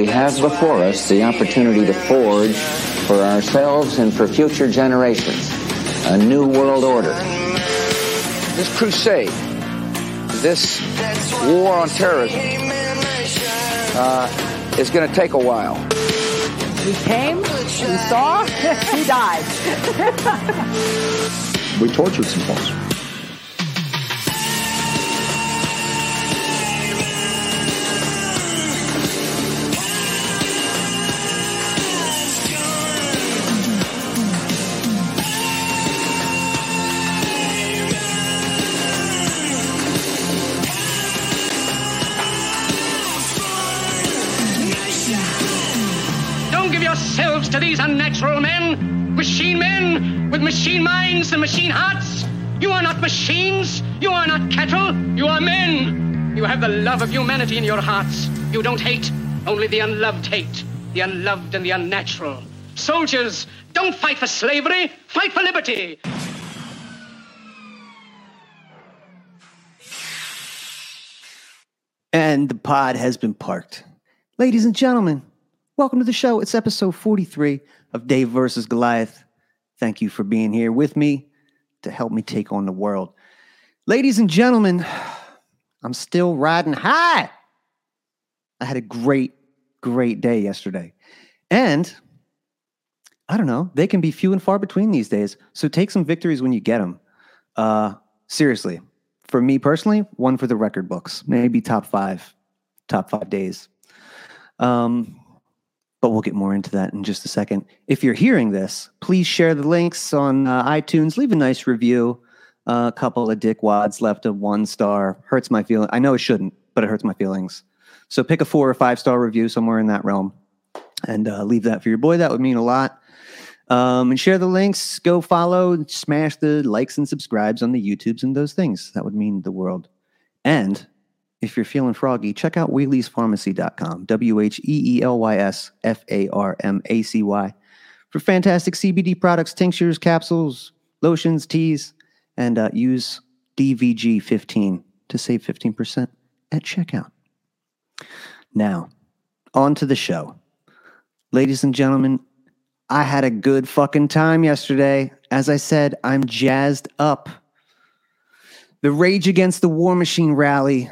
we have before us the opportunity to forge for ourselves and for future generations a new world order. This crusade, this war on terrorism, uh, is going to take a while. We came, we saw, we died. we tortured some folks. These unnatural men, machine men with machine minds and machine hearts. You are not machines. You are not cattle. You are men. You have the love of humanity in your hearts. You don't hate, only the unloved hate, the unloved and the unnatural. Soldiers, don't fight for slavery, fight for liberty. And the pod has been parked. Ladies and gentlemen, Welcome to the show. It's episode 43 of Dave versus Goliath. Thank you for being here with me to help me take on the world. Ladies and gentlemen, I'm still riding high. I had a great, great day yesterday. And I don't know, they can be few and far between these days. So take some victories when you get them. Uh, seriously, for me personally, one for the record books, maybe top five, top five days. Um, but we'll get more into that in just a second. If you're hearing this, please share the links on uh, iTunes. Leave a nice review. Uh, a couple of dickwads left a one star. Hurts my feeling. I know it shouldn't, but it hurts my feelings. So pick a four or five star review somewhere in that realm and uh, leave that for your boy. That would mean a lot. Um, and share the links. Go follow, smash the likes and subscribes on the YouTubes and those things. That would mean the world. And if you're feeling froggy, check out wheelysfarmacy.com, W H E E L Y S F A R M A C Y, for fantastic CBD products, tinctures, capsules, lotions, teas, and uh, use DVG15 to save 15% at checkout. Now, on to the show. Ladies and gentlemen, I had a good fucking time yesterday. As I said, I'm jazzed up. The Rage Against the War Machine rally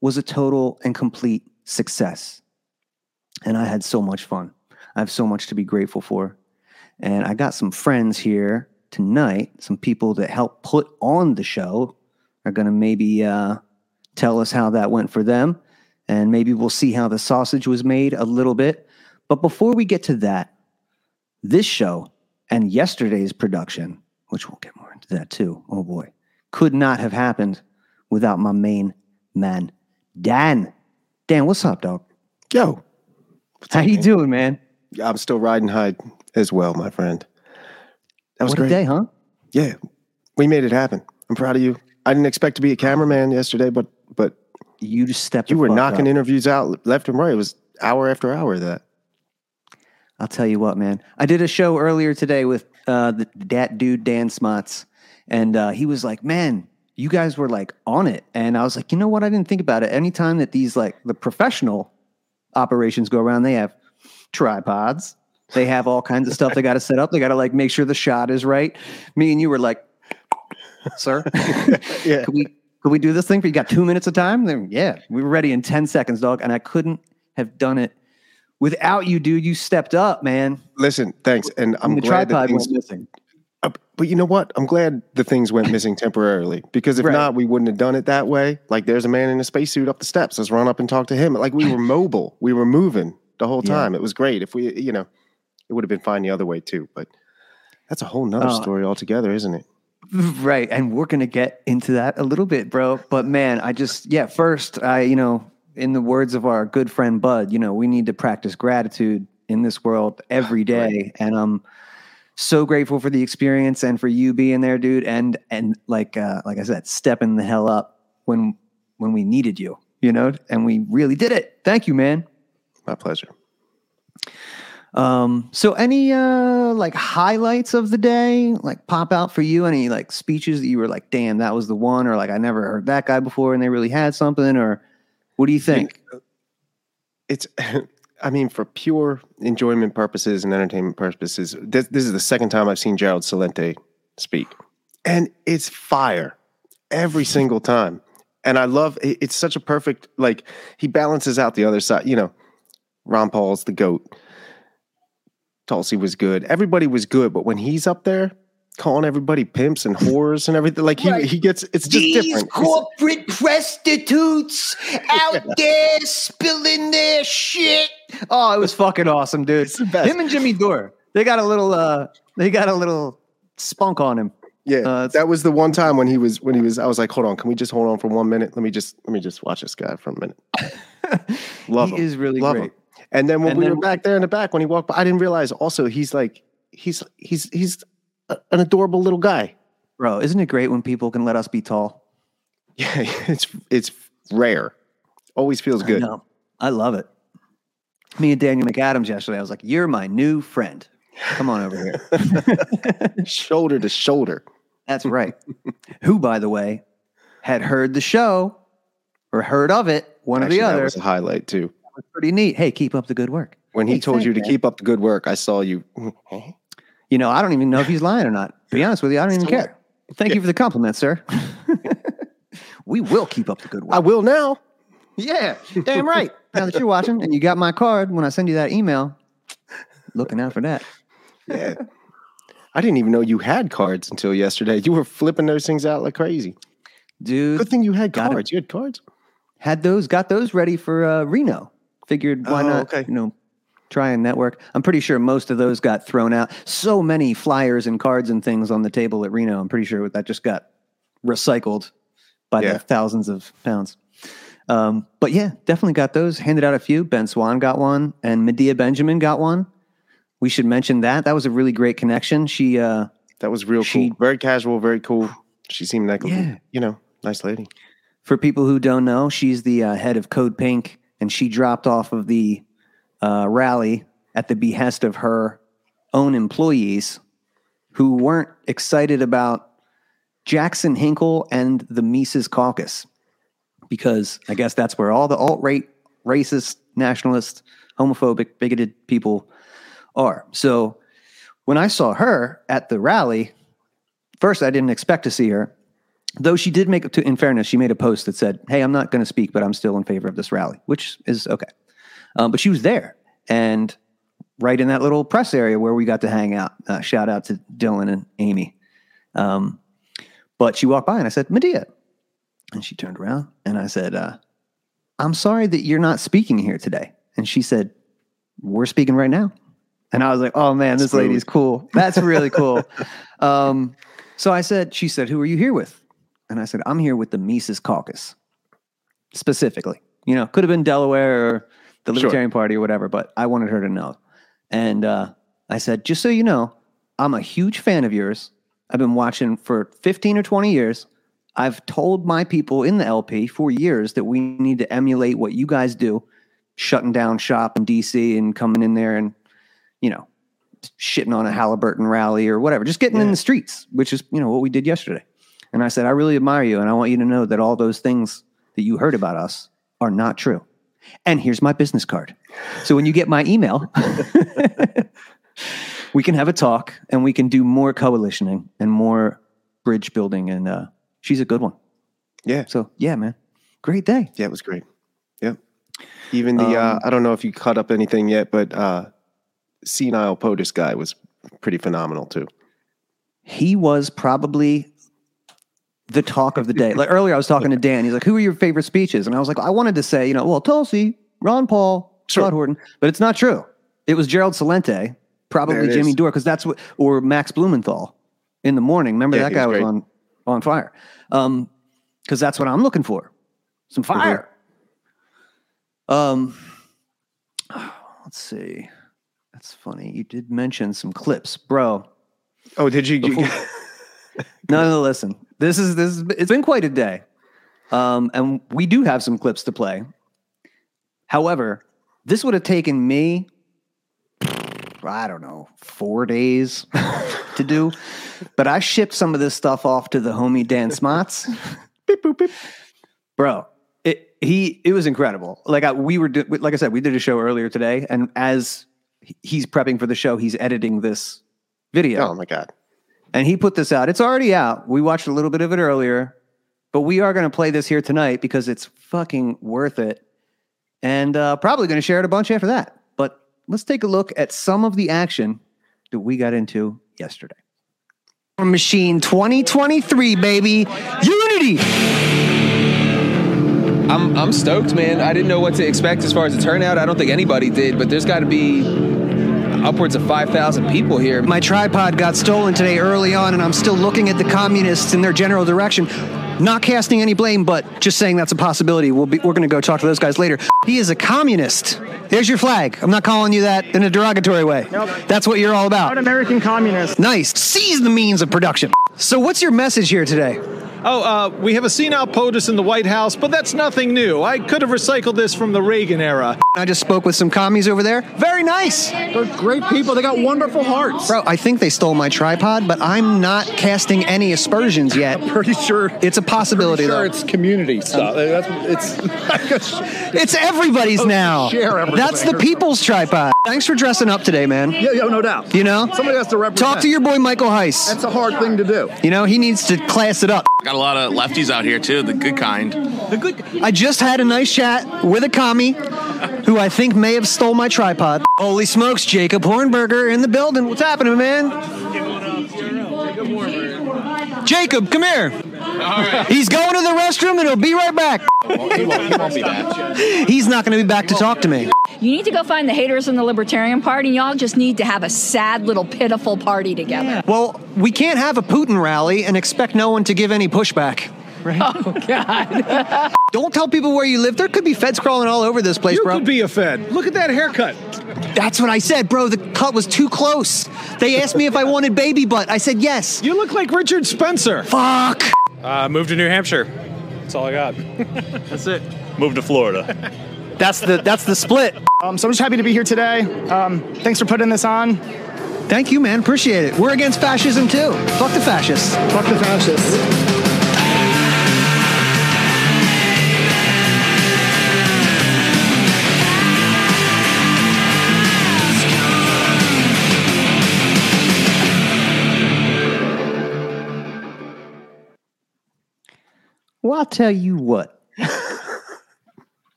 was a total and complete success. And I had so much fun. I have so much to be grateful for. And I got some friends here tonight, some people that helped put on the show are going to maybe uh, tell us how that went for them. And maybe we'll see how the sausage was made a little bit. But before we get to that, this show and yesterday's production, which we'll get more into that too, oh boy, could not have happened without my main man, Dan. Dan, what's up, dog? Yo. How up, you man? doing, man? I'm still riding high as well, my friend. That was what great. day, huh? Yeah. We made it happen. I'm proud of you. I didn't expect to be a cameraman yesterday, but but you just stepped. You were knocking up. interviews out left and right. It was hour after hour of that. I'll tell you what, man. I did a show earlier today with uh, the, that dude Dan Smuts, and uh, he was like, "Man, you guys were like on it. And I was like, you know what? I didn't think about it. Anytime that these like the professional operations go around, they have tripods. They have all kinds of stuff they got to set up. They got to like make sure the shot is right. Me and you were like, sir, yeah. could we could we do this thing for you? Got two minutes of time? Then yeah, we were ready in 10 seconds, dog. And I couldn't have done it without you, dude. You stepped up, man. Listen, thanks. And I'm the glad tripod that things, missing. Uh, but you know what? I'm glad the things went missing temporarily because if right. not, we wouldn't have done it that way. Like, there's a man in a spacesuit up the steps. Let's run up and talk to him. Like, we were mobile. We were moving the whole time. Yeah. It was great. If we, you know, it would have been fine the other way too. But that's a whole nother uh, story altogether, isn't it? Right. And we're going to get into that a little bit, bro. But man, I just, yeah, first, I, you know, in the words of our good friend Bud, you know, we need to practice gratitude in this world every day. Right. And, um, so grateful for the experience and for you being there, dude. And and like uh, like I said, stepping the hell up when when we needed you, you know, and we really did it. Thank you, man. My pleasure. Um, so any uh like highlights of the day like pop out for you? Any like speeches that you were like, damn, that was the one, or like I never heard that guy before and they really had something, or what do you think? It's I mean, for pure enjoyment purposes and entertainment purposes, this, this is the second time I've seen Gerald Celente speak, and it's fire every single time. And I love it's such a perfect like he balances out the other side. You know, Ron Paul's the goat. Tulsi was good. Everybody was good, but when he's up there, calling everybody pimps and whores and everything. Like he, right. he gets it's just These different. corporate prostitutes out there spilling their shit. Oh, it was fucking awesome, dude. Him and Jimmy Dore. They got a little uh they got a little spunk on him. Yeah, uh, that was the one time when he was when he was. I was like, hold on, can we just hold on for one minute? Let me just let me just watch this guy for a minute. Love he him. is really Love great. Him. And then when and we then, were back there in the back, when he walked by, I didn't realize also he's like he's he's he's an adorable little guy. Bro, isn't it great when people can let us be tall? Yeah, it's it's rare. Always feels good. I, I love it. Me and Daniel McAdams yesterday, I was like, "You're my new friend. Come on over here, shoulder to shoulder." That's right. Who, by the way, had heard the show or heard of it, one Actually, or the other. That was a highlight too. That was pretty neat. Hey, keep up the good work. When he hey, told you to man. keep up the good work, I saw you. You know, I don't even know if he's lying or not. To be honest with you, I don't even care. Thank you for the compliment, sir. we will keep up the good work. I will now. Yeah, damn right. now that you're watching and you got my card when I send you that email, looking out for that. Yeah. I didn't even know you had cards until yesterday. You were flipping those things out like crazy. Dude. Good thing you had cards. You had cards. Had those, got those ready for uh, Reno. Figured why oh, not, okay. you know, try and network. I'm pretty sure most of those got thrown out. So many flyers and cards and things on the table at Reno. I'm pretty sure that just got recycled by yeah. the thousands of pounds. Um, but yeah, definitely got those. Handed out a few. Ben Swann got one, and Medea Benjamin got one. We should mention that. That was a really great connection. She uh, that was real she, cool. Very casual, very cool. She seemed like yeah. a, you know, nice lady. For people who don't know, she's the uh, head of Code Pink, and she dropped off of the uh, rally at the behest of her own employees who weren't excited about Jackson Hinkle and the Mises Caucus because I guess that's where all the alt right, racist, nationalist, homophobic, bigoted people are. So when I saw her at the rally, first I didn't expect to see her. Though she did make, to, in fairness, she made a post that said, Hey, I'm not going to speak, but I'm still in favor of this rally, which is okay. Um, but she was there and right in that little press area where we got to hang out. Uh, shout out to Dylan and Amy. Um, but she walked by and I said, Medea. And she turned around and I said, uh, I'm sorry that you're not speaking here today. And she said, We're speaking right now. And I was like, Oh man, this lady's cool. That's really cool. um, so I said, She said, Who are you here with? And I said, I'm here with the Mises Caucus specifically. You know, could have been Delaware or the Libertarian sure. Party or whatever, but I wanted her to know. And uh, I said, just so you know, I'm a huge fan of yours. I've been watching for 15 or 20 years. I've told my people in the LP for years that we need to emulate what you guys do, shutting down shop in DC and coming in there and, you know, shitting on a Halliburton rally or whatever, just getting yeah. in the streets, which is, you know, what we did yesterday. And I said, I really admire you. And I want you to know that all those things that you heard about us are not true and here's my business card. So when you get my email, we can have a talk and we can do more coalitioning and more bridge building. And uh, she's a good one. Yeah. So yeah, man, great day. Yeah, it was great. Yep. Even the uh, um, uh, I don't know if you caught up anything yet, but uh, senile POTUS guy was pretty phenomenal too. He was probably the talk of the day. Like earlier, I was talking to Dan. He's like, "Who are your favorite speeches?" And I was like, "I wanted to say, you know, well, Tulsi, Ron Paul, sure. Scott Horton, but it's not true. It was Gerald Celente, probably Jimmy is. Dore, because that's what, or Max Blumenthal in the morning. Remember yeah, that guy was, was on on fire, because um, that's what I'm looking for, some fire. Mm-hmm. Um, let's see. That's funny. You did mention some clips, bro. Oh, did you? Before, no, no. Listen, this is this. Is, it's been quite a day, um, and we do have some clips to play. However, this would have taken me, I don't know, four days to do, but I shipped some of this stuff off to the homie Dan Smots. beep, boop, beep. Bro, it he it was incredible. Like I, we were, like I said, we did a show earlier today, and as he's prepping for the show, he's editing this video. Oh my god! And he put this out. It's already out. We watched a little bit of it earlier, but we are going to play this here tonight because it's fucking worth it, and uh, probably going to share it a bunch after that. But let's take a look at some of the action that we got into yesterday. Machine 2023, baby. Unity. I'm I'm stoked, man. I didn't know what to expect as far as the turnout. I don't think anybody did, but there's got to be upwards of 5,000 people here. My tripod got stolen today early on, and I'm still looking at the communists in their general direction. Not casting any blame, but just saying that's a possibility. We'll be, we're going to go talk to those guys later. He is a communist. There's your flag. I'm not calling you that in a derogatory way. Nope. That's what you're all about. An American communist. Nice. Seize the means of production. So, what's your message here today? Oh, uh, we have a senile POTUS in the White House, but that's nothing new. I could have recycled this from the Reagan era. I just spoke with some commies over there. Very nice. They're great people. They got wonderful hearts. Bro, I think they stole my tripod, but I'm not casting any aspersions yet. I'm pretty sure it's a possibility. sure, though. it's community stuff. That's it's it's everybody's now. Share everything. That's the people's tripod. Thanks for dressing up today, man. Yeah, yeah, no doubt. You know, somebody has to represent. Talk to your boy Michael Heiss. That's a hard thing to do. You know, he needs to class it up. Got a lot of lefties out here too, the good kind. The good. I just had a nice chat with a commie who I think may have stole my tripod. Holy smokes, Jacob Hornberger in the building. What's happening, man? Jacob, come here. He's going to the restroom and he'll be right back. he, won't, he won't be back. He's not going to be back to talk to me. You need to go find the haters in the Libertarian Party, and y'all just need to have a sad little pitiful party together. Yeah. Well, we can't have a Putin rally and expect no one to give any pushback. Right? Oh God! Don't tell people where you live. There could be feds crawling all over this place, you bro. You could be a fed. Look at that haircut. That's what I said, bro. The cut was too close. They asked me if I wanted baby butt. I said yes. You look like Richard Spencer. Fuck. Uh, move to New Hampshire. That's all I got. That's it. Moved to Florida. That's the that's the split. Um, so I'm just happy to be here today. Um, thanks for putting this on. Thank you, man. Appreciate it. We're against fascism too. Fuck the fascists. Fuck the fascists. Well, I'll tell you what.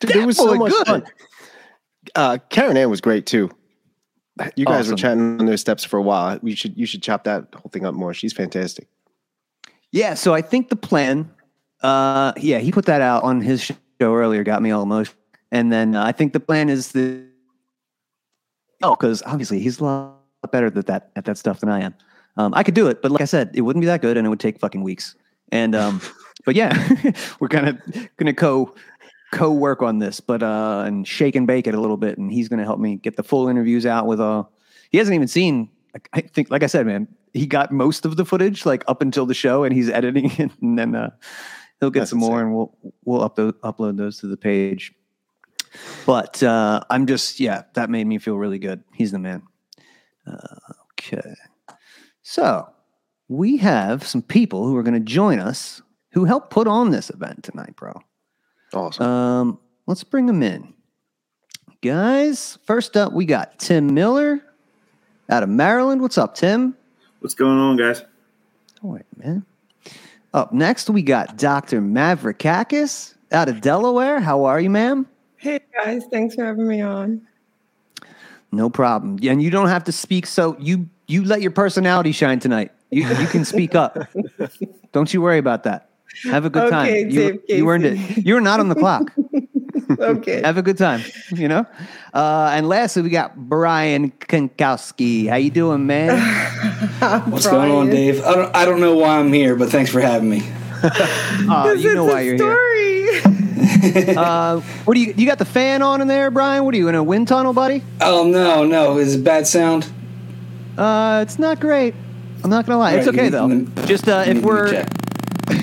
Dude, it was so much good. fun. Uh, Karen Ann was great too. You guys awesome. were chatting on those steps for a while. We should you should chop that whole thing up more. She's fantastic. Yeah, so I think the plan. Uh, yeah, he put that out on his show earlier. Got me all emotional. And then uh, I think the plan is the. Oh, because obviously he's a lot better at that at that stuff than I am. Um, I could do it, but like I said, it wouldn't be that good, and it would take fucking weeks. And um, but yeah, we're kind of gonna co co work on this, but uh, and shake and bake it a little bit, and he's gonna help me get the full interviews out with uh. He hasn't even seen. I think, like I said, man, he got most of the footage like up until the show, and he's editing it, and then uh, he'll get That's some insane. more, and we'll we'll upload upload those to the page. But uh, I'm just yeah, that made me feel really good. He's the man. Uh, okay, so we have some people who are going to join us who helped put on this event tonight, bro. Awesome. Um, let's bring them in. Guys, first up, we got Tim Miller out of Maryland. What's up, Tim? What's going on, guys? All right, man. Up next, we got Dr. Mavrikakis out of Delaware. How are you, ma'am? Hey, guys. Thanks for having me on. No problem. And you don't have to speak. So you you let your personality shine tonight. You you can speak up. Don't you worry about that. Have a good okay, time. You, you, earned it. You're not on the clock. okay. Have a good time. You know. Uh, and lastly, we got Brian Kankowski. How you doing, man? What's Brian. going on, Dave? I don't I don't know why I'm here, but thanks for having me. uh, you know why you're story. here. uh, what do you you got the fan on in there, Brian? What are you in a wind tunnel, buddy? Oh no, no, is it bad sound? Uh, it's not great. I'm not gonna lie. Right, it's okay though. Just uh, if we're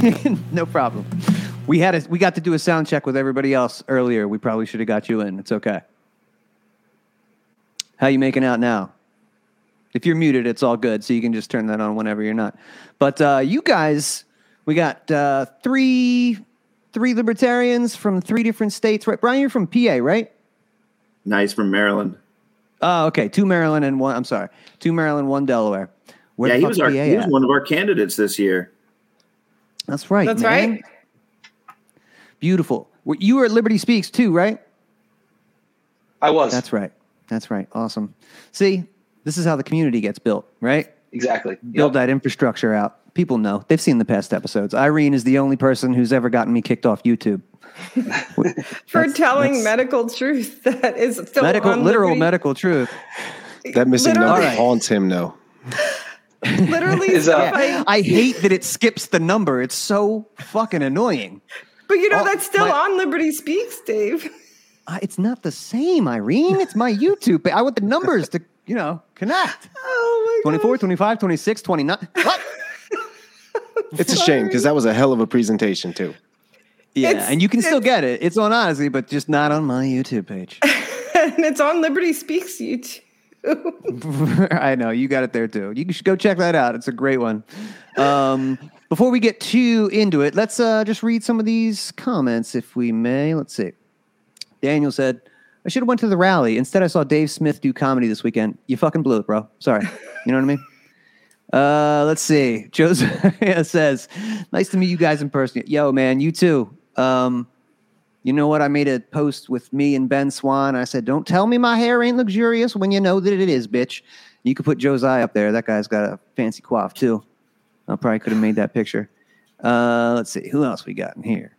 no problem. We had a, we got to do a sound check with everybody else earlier. We probably should have got you in. It's okay. How you making out now? If you're muted, it's all good. So you can just turn that on whenever you're not. But uh, you guys, we got uh, three three libertarians from three different states. Right, Brian, you're from PA, right? Nice from Maryland. Oh, okay. Two Maryland and one. I'm sorry, two Maryland, one Delaware. Where yeah, he was our PA he was one of our candidates this year. That's right. That's man. right. Beautiful. You were at Liberty Speaks too, right? I was. That's right. That's right. Awesome. See, this is how the community gets built, right? Exactly. Build yep. that infrastructure out. People know. They've seen the past episodes. Irene is the only person who's ever gotten me kicked off YouTube. For that's, telling that's, medical truth that is still medical, literal medical truth. That missing Literally. number haunts him now. Literally, is, uh, I, I hate that it skips the number. It's so fucking annoying. But you know oh, that's still my, on Liberty Speaks, Dave. Uh, it's not the same, Irene. It's my YouTube. I want the numbers to, you know, connect. Oh my 24, 25, 26, 29. What? it's a shame because that was a hell of a presentation too. Yeah, it's, and you can still get it. It's on Odysee, but just not on my YouTube page. and it's on Liberty Speaks YouTube. I know you got it there too. You should go check that out. It's a great one. Um, before we get too into it, let's uh, just read some of these comments, if we may. Let's see. Daniel said, "I should have went to the rally. Instead, I saw Dave Smith do comedy this weekend. You fucking blew it, bro. Sorry. You know what I mean." Uh, let's see. Josiah says, "Nice to meet you guys in person. Yo, man, you too. Um, you know what? I made a post with me and Ben Swann. I said, "Don't tell me my hair ain't luxurious when you know that it is, bitch." You could put Josiah up there. That guy's got a fancy coif too. I probably could have made that picture. Uh, let's see who else we got in here.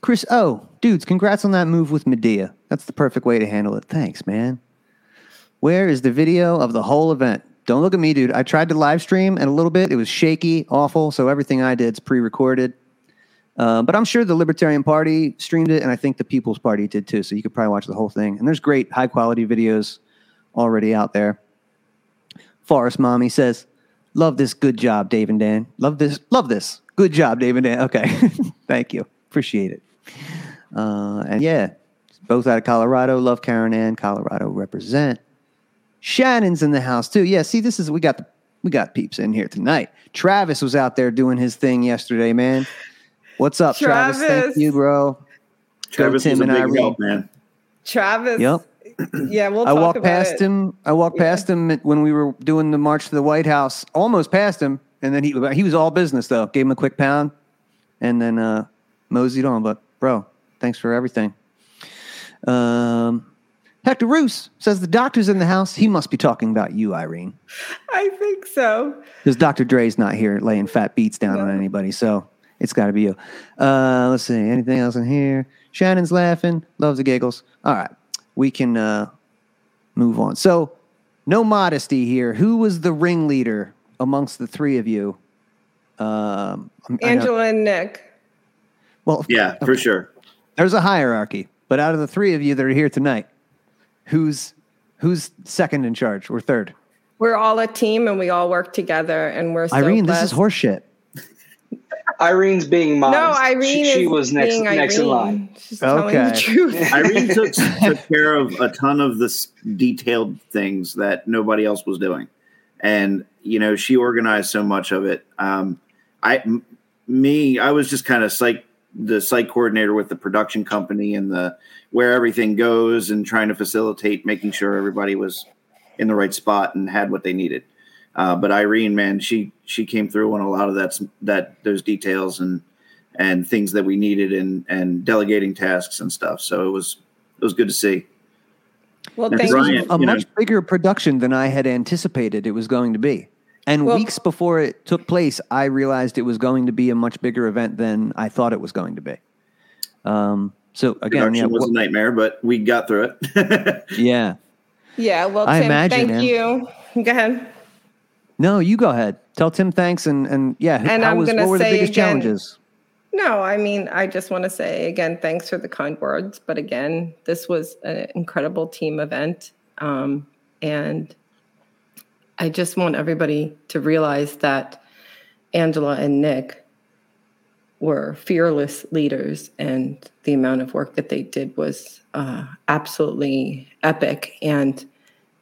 Chris Oh, dudes, congrats on that move with Medea. That's the perfect way to handle it. Thanks, man. Where is the video of the whole event? Don't look at me, dude. I tried to live stream and a little bit. It was shaky, awful. So everything I did is pre recorded. Uh, but I'm sure the Libertarian Party streamed it, and I think the People's Party did too. So you could probably watch the whole thing. And there's great high quality videos already out there. Forest Mommy says, Love this. Good job, Dave and Dan. Love this. Love this. Good job, Dave and Dan. Okay. Thank you. Appreciate it. Uh, and yeah, both out of Colorado. Love Karen Ann. Colorado represent. Shannon's in the house too. Yeah, see, this is we got the we got peeps in here tonight. Travis was out there doing his thing yesterday, man. What's up, Travis? Travis thank you, bro. Travis Go Tim and Irene. Help, man. Travis. Yep. Yeah, we'll. I walked past it. him. I walked yeah. past him when we were doing the march to the White House. Almost past him, and then he he was all business though. Gave him a quick pound, and then uh, moseyed on. But bro, thanks for everything. Um, Hector Roos says the doctor's in the house. He must be talking about you, Irene. I think so. Because Dr. Dre's not here laying fat beats down no. on anybody, so it's got to be you. Uh, let's see. Anything else in here? Shannon's laughing. Loves the giggles. All right. We can uh, move on. So, no modesty here. Who was the ringleader amongst the three of you? Um, Angela and Nick. Well, yeah, okay. for sure. There's a hierarchy, but out of the three of you that are here tonight, who's who's second in charge or third? We're all a team and we all work together, and we're so Irene. Blessed. This is horseshit. Irene's being modest. No, Irene she, she was next next in line. She's okay. the truth. Irene took took care of a ton of the detailed things that nobody else was doing, and you know she organized so much of it. Um, I, m- me, I was just kind of psych the site coordinator with the production company and the where everything goes and trying to facilitate making sure everybody was in the right spot and had what they needed. Uh, but Irene, man, she she came through on a lot of that that those details and and things that we needed and and delegating tasks and stuff. So it was it was good to see. Well, thank Brian, a much know, bigger production than I had anticipated it was going to be. And well, weeks before it took place, I realized it was going to be a much bigger event than I thought it was going to be. Um, so again, yeah, was a nightmare, but we got through it. yeah. Yeah. Well, Tim, I imagine, thank man. you. Go ahead. No, you go ahead. Tell Tim thanks and and yeah. And I'm was, gonna what were say the biggest again, challenges? No, I mean, I just want to say again, thanks for the kind words. But again, this was an incredible team event. Um, and I just want everybody to realize that Angela and Nick were fearless leaders, and the amount of work that they did was uh, absolutely epic. And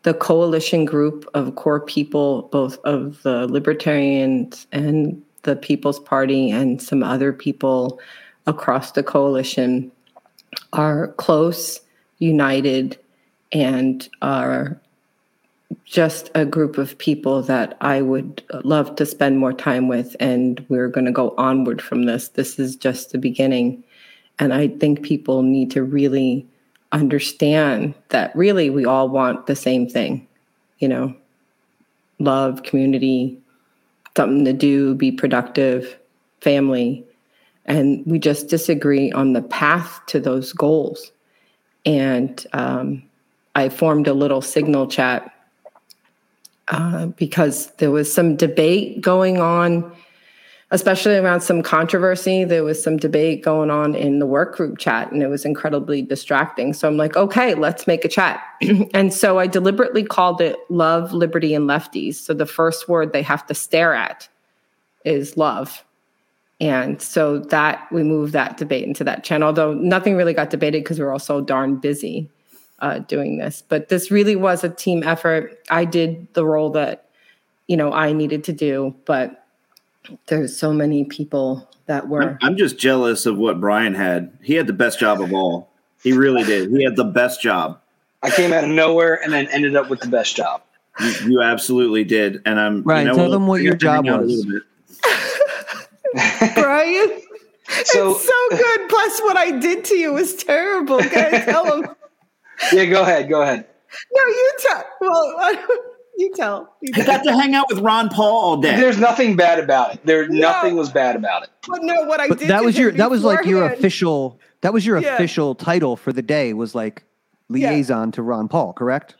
the coalition group of core people, both of the Libertarians and the People's Party, and some other people, across the coalition are close, united, and are just a group of people that I would love to spend more time with. And we're going to go onward from this. This is just the beginning. And I think people need to really understand that really we all want the same thing, you know, love, community, something to do, be productive, family. And we just disagree on the path to those goals. And um, I formed a little signal chat uh, because there was some debate going on especially around some controversy. There was some debate going on in the work group chat, and it was incredibly distracting. So I'm like, okay, let's make a chat. and so I deliberately called it Love, Liberty, and Lefties. So the first word they have to stare at is love. And so that we moved that debate into that channel, although nothing really got debated because we were all so darn busy uh, doing this. But this really was a team effort. I did the role that, you know, I needed to do, but there's so many people that were. I'm, I'm just jealous of what Brian had. He had the best job of all. He really did. He had the best job. I came out of nowhere and then ended up with the best job. You, you absolutely did, and I'm right. You know, tell them what your job was. Brian, so, it's so good. Plus, what I did to you was terrible. Can I tell them? Yeah, go ahead. Go ahead. No, you tell. Well. You tell. You I got to hang out with Ron Paul all day. There's nothing bad about it. There, no. nothing was bad about it. But no, what I but did. That was your. That was like your official. That was your yeah. official title for the day. Was like liaison yeah. to Ron Paul, correct?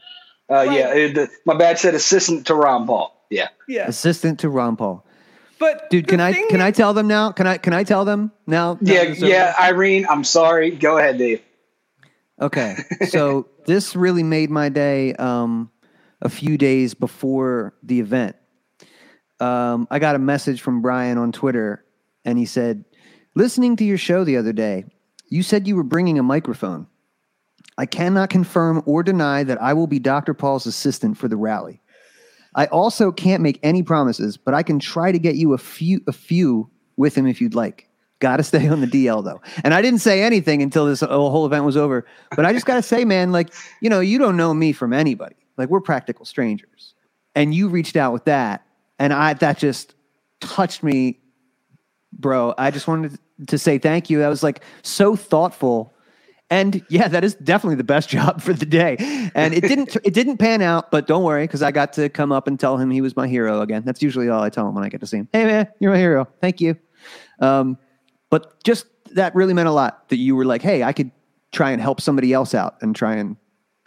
Uh, right. Yeah, it, my badge said assistant to Ron Paul. Yeah. Yeah. Assistant to Ron Paul. But dude, can I can I tell them now? Can I can I tell them now? Yeah, yeah, Irene, I'm sorry. Go ahead, Dave. Okay, so this really made my day. Um, a few days before the event. Um, I got a message from Brian on Twitter, and he said, Listening to your show the other day, you said you were bringing a microphone. I cannot confirm or deny that I will be Dr. Paul's assistant for the rally. I also can't make any promises, but I can try to get you a few a few with him if you'd like. Got to stay on the DL though. And I didn't say anything until this whole event was over. But I just got to say, man, like you know, you don't know me from anybody. Like we're practical strangers. And you reached out with that. And I that just touched me, bro. I just wanted to say thank you. That was like so thoughtful. And yeah, that is definitely the best job for the day. And it didn't it didn't pan out, but don't worry, because I got to come up and tell him he was my hero again. That's usually all I tell him when I get to see him. Hey man, you're my hero. Thank you. Um, but just that really meant a lot that you were like, hey, I could try and help somebody else out and try and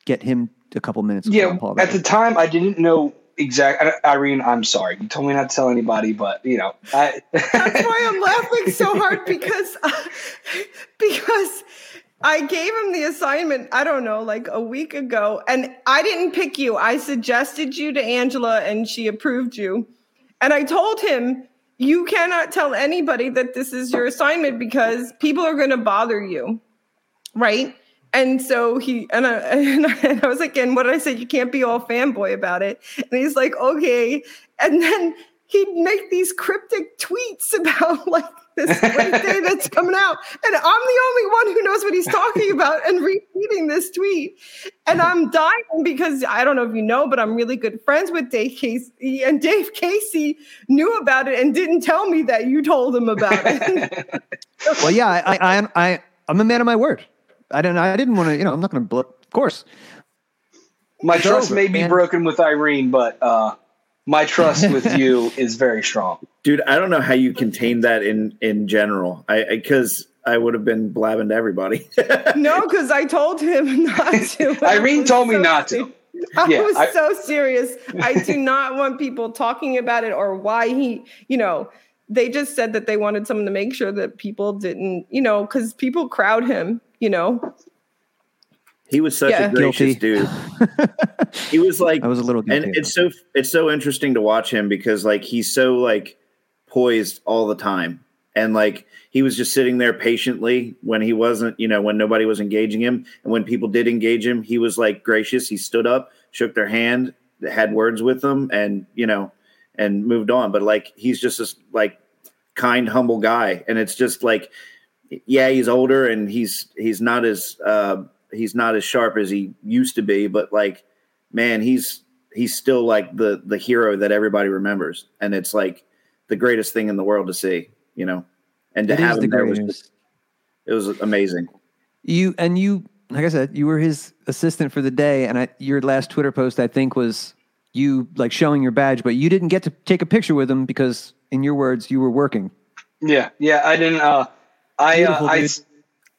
get him a couple minutes. Yeah, at the time, I didn't know exactly. Irene, I'm sorry. You told me not to tell anybody, but you know, I. That's why I'm laughing so hard because uh, because I gave him the assignment. I don't know, like a week ago, and I didn't pick you. I suggested you to Angela, and she approved you. And I told him you cannot tell anybody that this is your assignment because people are going to bother you, right? And so he and I, and I was like, and what did I say? You can't be all fanboy about it. And he's like, okay. And then he'd make these cryptic tweets about like this great day that's coming out. And I'm the only one who knows what he's talking about and repeating this tweet. And I'm dying because I don't know if you know, but I'm really good friends with Dave Casey. And Dave Casey knew about it and didn't tell me that you told him about it. well, yeah, I, I, I, I'm a man of my word. I didn't. I didn't want to. You know, I'm not going to. Bl- of course. My it's trust over, may be man. broken with Irene, but uh, my trust with you is very strong, dude. I don't know how you contained that in in general. I because I, I would have been blabbing to everybody. no, because I told him not to. Irene told me so not to. I yeah, was I, so serious. I do not want people talking about it or why he, you know, they just said that they wanted someone to make sure that people didn't, you know, because people crowd him you know. He was such yeah. a gracious Guilty. dude. he was like I was a little guilty and it's so it's so interesting to watch him because like he's so like poised all the time. And like he was just sitting there patiently when he wasn't, you know, when nobody was engaging him. And when people did engage him, he was like gracious. He stood up, shook their hand, had words with them, and you know, and moved on. But like he's just this like kind, humble guy. And it's just like yeah, he's older and he's he's not as uh, he's not as sharp as he used to be, but like, man, he's he's still like the the hero that everybody remembers, and it's like the greatest thing in the world to see, you know, and to It have him the there was just, it was amazing. You and you, like I said, you were his assistant for the day, and I, your last Twitter post, I think, was you like showing your badge, but you didn't get to take a picture with him because, in your words, you were working. Yeah, yeah. I didn't. Uh, I, uh, Beautiful, I, dude.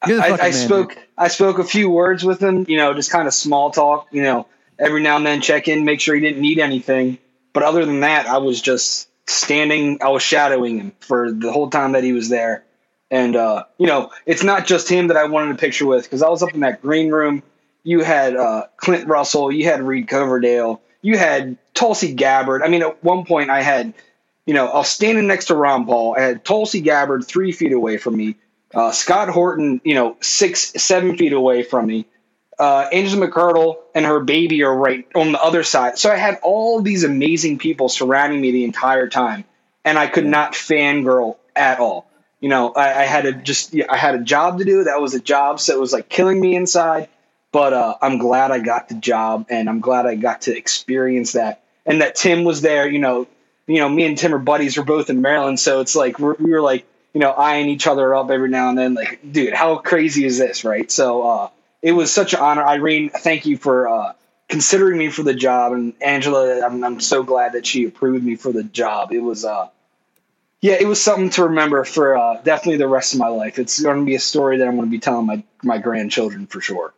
You're the I, I man, spoke. I spoke a few words with him. You know, just kind of small talk. You know, every now and then check in, make sure he didn't need anything. But other than that, I was just standing. I was shadowing him for the whole time that he was there. And uh, you know, it's not just him that I wanted a picture with because I was up in that green room. You had uh, Clint Russell, you had Reed Coverdale, you had Tulsi Gabbard. I mean, at one point, I had, you know, I was standing next to Ron Paul. I had Tulsi Gabbard three feet away from me, uh, Scott Horton, you know, six, seven feet away from me. Uh, Angela McArdle and her baby are right on the other side. So I had all these amazing people surrounding me the entire time, and I could not fangirl at all. You know, I, I had to just, I had a job to do. That was a job, so it was like killing me inside. But uh, I'm glad I got the job, and I'm glad I got to experience that, and that Tim was there. You know, you know, me and Tim are buddies. We're both in Maryland, so it's like we're, we were like, you know, eyeing each other up every now and then. Like, dude, how crazy is this, right? So uh, it was such an honor. Irene, thank you for uh, considering me for the job, and Angela, I'm, I'm so glad that she approved me for the job. It was, uh, yeah, it was something to remember for uh, definitely the rest of my life. It's going to be a story that I'm going to be telling my my grandchildren for sure.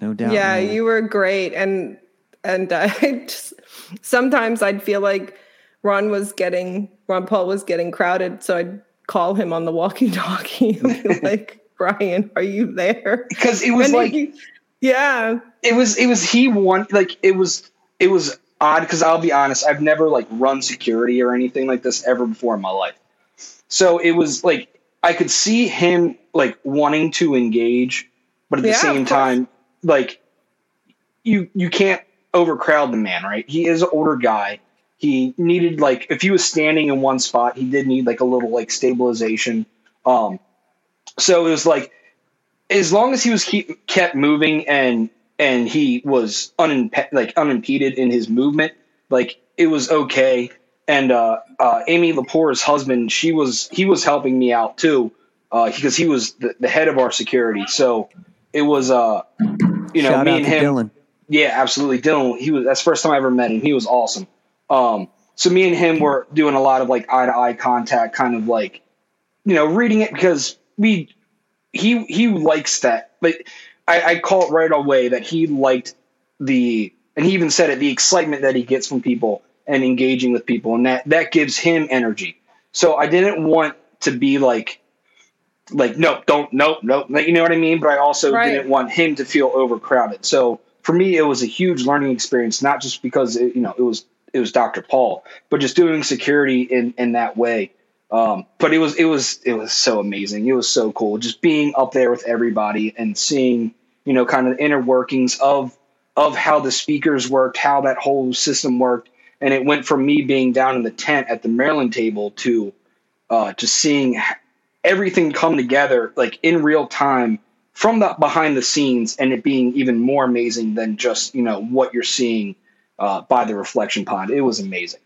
No doubt. yeah, man. you were great, and and uh, I just sometimes I'd feel like Ron was getting Ron Paul was getting crowded, so I'd call him on the walkie-talkie and be like, "Brian, are you there?" Because it was And like, he- yeah, it was it was he won like it was it was odd because I'll be honest, I've never like run security or anything like this ever before in my life. So it was like I could see him like wanting to engage, but at the Yeah, same time, like you you can't overcrowd the man, right? He is an older guy. He needed like if he was standing in one spot, he did need like a little like stabilization. Um, so it was like as long as he was keep, kept moving and and he was unimpe- like unimpeded in his movement, like it was okay. And uh, uh, Amy Lapore's husband, she was he was helping me out too, uh, because he was the, the head of our security. So it was uh, you know Shout me and him. Dylan. Yeah, absolutely. Dylan, he was that's the first time I ever met him. He was awesome. Um, so me and him were doing a lot of like eye to eye contact, kind of like, you know, reading it because we he he likes that. Like I, I call it right away that he liked the and he even said it, the excitement that he gets from people and engaging with people, and that that gives him energy. So I didn't want to be like like no, don't no, no, you know what I mean? But I also Right. didn't want him to feel overcrowded. So for me, it was a huge learning experience, not just because it, you know it was it was Dr. Paul, but just doing security in in that way. Um, but it was it was it was so amazing. It was so cool, just being up there with everybody and seeing you know kind of the inner workings of of how the speakers worked, how that whole system worked, and it went from me being down in the tent at the Maryland table to uh, just seeing everything come together like in real time from the behind the scenes, and it being even more amazing than just you know what you're seeing uh, by the reflection pond. It was amazing.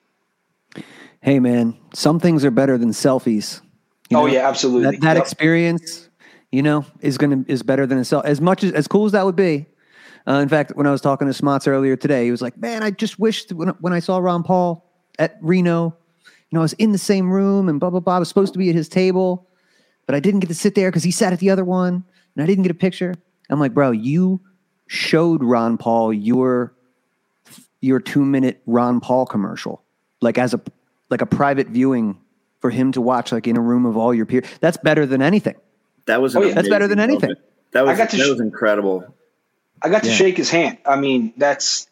Hey man, some things are better than selfies. You Oh, yeah, absolutely. That, that Yep. experience, you know, is gonna is better than a selfie. As much as as cool as that would be. Uh, in fact, when I was talking to Smots earlier today, he was like, "Man, I just wished when when I saw Ron Paul at Reno, you know, I was in the same room and blah blah blah. I was supposed to be at his table, but I didn't get to sit there because he sat at the other one, and I didn't get a picture." I'm like, "Bro, you showed Ron Paul your your two minute Ron Paul commercial, like as a like a private viewing for him to watch, like in a room of all your peers. That's better than anything. That was Oh, yeah. That's better than amazing anything. moment. That was I got to that sh- was incredible. I got to Yeah. shake his hand. I mean, that's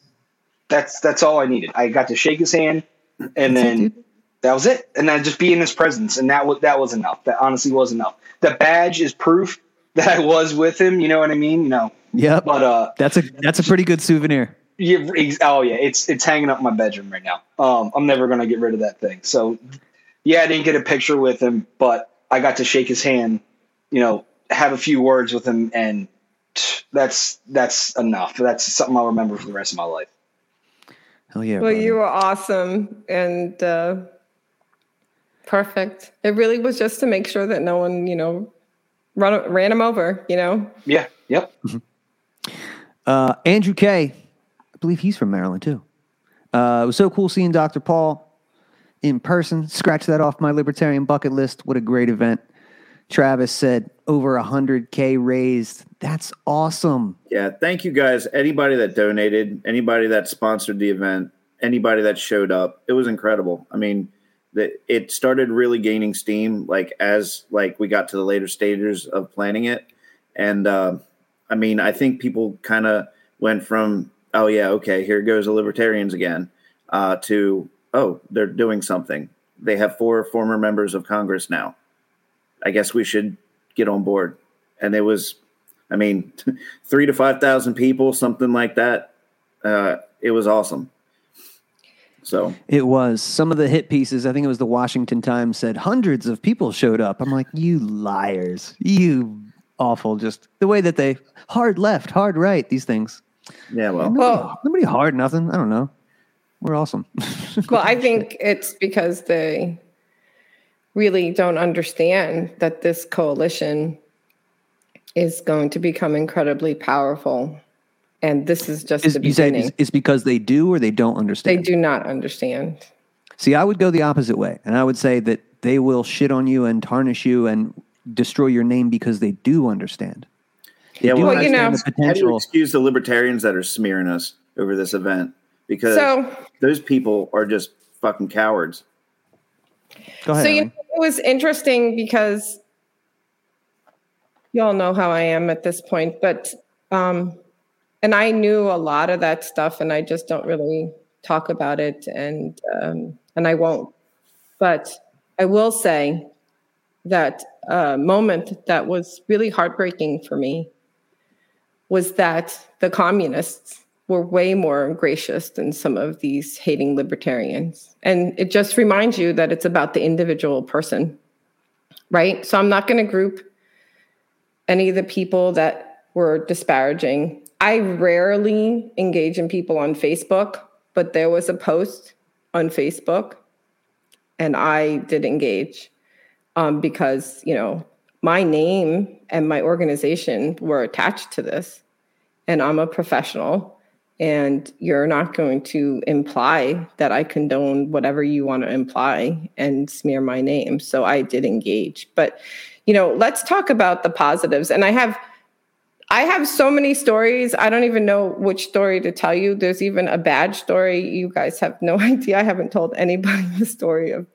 that's that's all I needed. I got to shake his hand, and then that was it. And then just be in his presence, and that was that was enough. That honestly was enough. The badge is proof that I was with him. You know what I mean? You know. Yep. But uh, That's a that's a pretty good souvenir. Yeah, oh yeah, it's it's hanging up in my bedroom right now. Um, I'm never gonna get rid of that thing. So, yeah, I didn't get a picture with him, but I got to shake his hand, you know, have a few words with him, and that's that's enough. That's something I'll remember for the rest of my life. Hell yeah! Well, brother. you were awesome and uh, perfect. It really was just to make sure that no one, you know, run ran him over. You know. Yeah. Yep. Uh, Andrew K. Believe he's from Maryland too. Uh, it was so cool seeing Dr. Paul in person. Scratch that off my libertarian bucket list. What a great event. Travis said over 100K raised. That's awesome. Yeah. Thank you guys. Anybody that donated, anybody that sponsored the event, anybody that showed up. It was incredible. I mean, the, it started really gaining steam like as like we got to the later stages of planning it. And uh, I mean, I think people kind of went from, oh, yeah, okay, here goes the libertarians again, uh, to, oh, they're doing something. They have four former members of Congress now. I guess we should get on board. And it was, I mean, three to 5,000 people, something like that. Uh, it was awesome. So it was some of the hit pieces. I think it was the Washington Times said hundreds of people showed up. I'm like, you liars, you awful. Just the way that they hard left, hard right, these things. Yeah, well, nobody, well, nobody hard nothing. I don't know. We're awesome. well, I think it's because they really don't understand that this coalition is going to become incredibly powerful. And this is just is, the you say beginning. it's, it's because they do or they don't understand? They do not understand. See, I would go the opposite way, and I would say that they will shit on you and tarnish you and destroy your name because they do understand. Yeah, well, you know, how do you excuse the libertarians that are smearing us over this event? Because So- those people are just fucking cowards. Go ahead. so you know, it was interesting because y'all know how I am at this point, but um, and I knew a lot of that stuff, and I just don't really talk about it, and um, and I won't. But I will say that a moment that was really heartbreaking for me was that the communists were way more gracious than some of these hating libertarians. And it just reminds you that it's about the individual person, right? So I'm not going to group any of the people that were disparaging. I rarely engage in people on Facebook, but there was a post on Facebook and I did engage um, because, you know, my name and my organization were attached to this and I'm a professional and you're not going to imply that I condone whatever you want to imply and smear my name. So I did engage. But you know, let's talk about the positives. And I have I have so many stories. I don't even know which story to tell you. There's even a bad story. You guys have no idea. I haven't told anybody the story of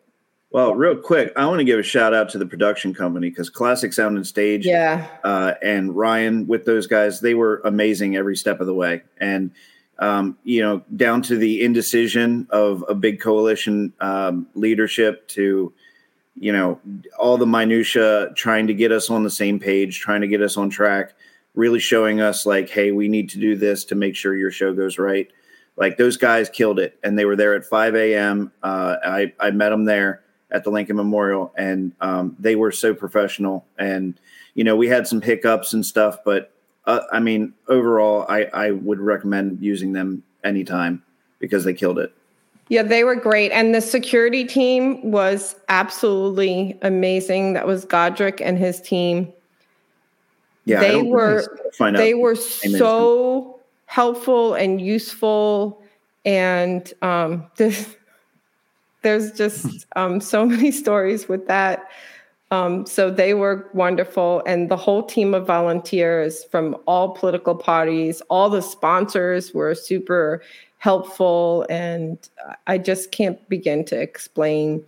Well, real quick, I want to give a shout out to the production company because Classic Sound and Stage, Yeah. uh, and Ryan with those guys, they were amazing every step of the way, and um, you know, down to the indecision of a big coalition um, leadership to, you know, all the minutia trying to get us on the same page, trying to get us on track, really showing us like, hey, we need to do this to make sure your show goes right. Like those guys killed it, and they were there at 5 a.m. Uh, I I met them there at the Lincoln Memorial, and um, they were so professional. And you know, we had some hiccups and stuff, but uh, I mean, overall, I I would recommend using them anytime because they killed it. Yeah, they were great. And the security team was absolutely amazing. That was Godric and his team. Yeah, they were they were so helpful and useful and um this, there's just um so many stories with that um so they were wonderful and the whole team of volunteers from all political parties all the sponsors were super helpful and i just can't begin to explain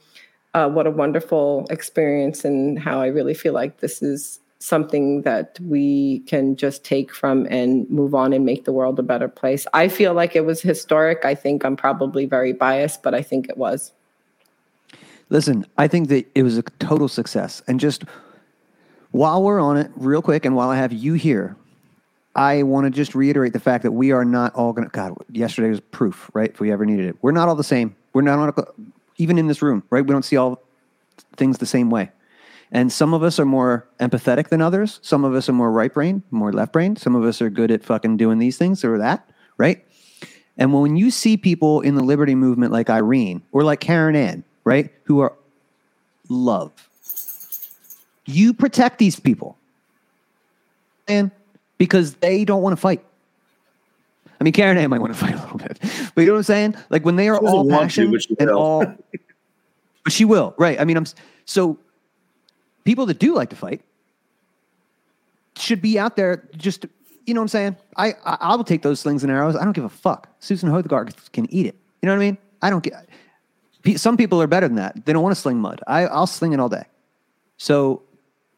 uh, what a wonderful experience and how i really feel like this is something that we can just take from and move on and make the world a better place. I feel like it was historic. I think I'm probably very biased, but I think it was. Listen, I think that it was a total success. And just while we're on it, real quick, and while I have you here, I want to just reiterate the fact that we are not all going to. God, yesterday was proof, right? If we ever needed it, we're not all the same. We're not all, even in this room, right? We don't see all things the same way. And some of us are more empathetic than others. Some of us are more right brain, more left brain. Some of us are good at fucking doing these things or that, right? And when you see people in the liberty movement like Irene or like Karen Ann, right, who are love, you protect these people. And because they don't want to fight. I mean, Karen Ann might want to fight a little bit, but you know what I'm saying? Like when they are all passion to, and all, but she will, right? I mean, I'm so people that do like to fight should be out there just you know what I'm saying? I, I I will take those slings and arrows. I don't give a fuck. Susan Hogarth can eat it. You know what I mean? I don't get. Some people are better than that. They don't want to sling mud. I, I'll sling it all day. So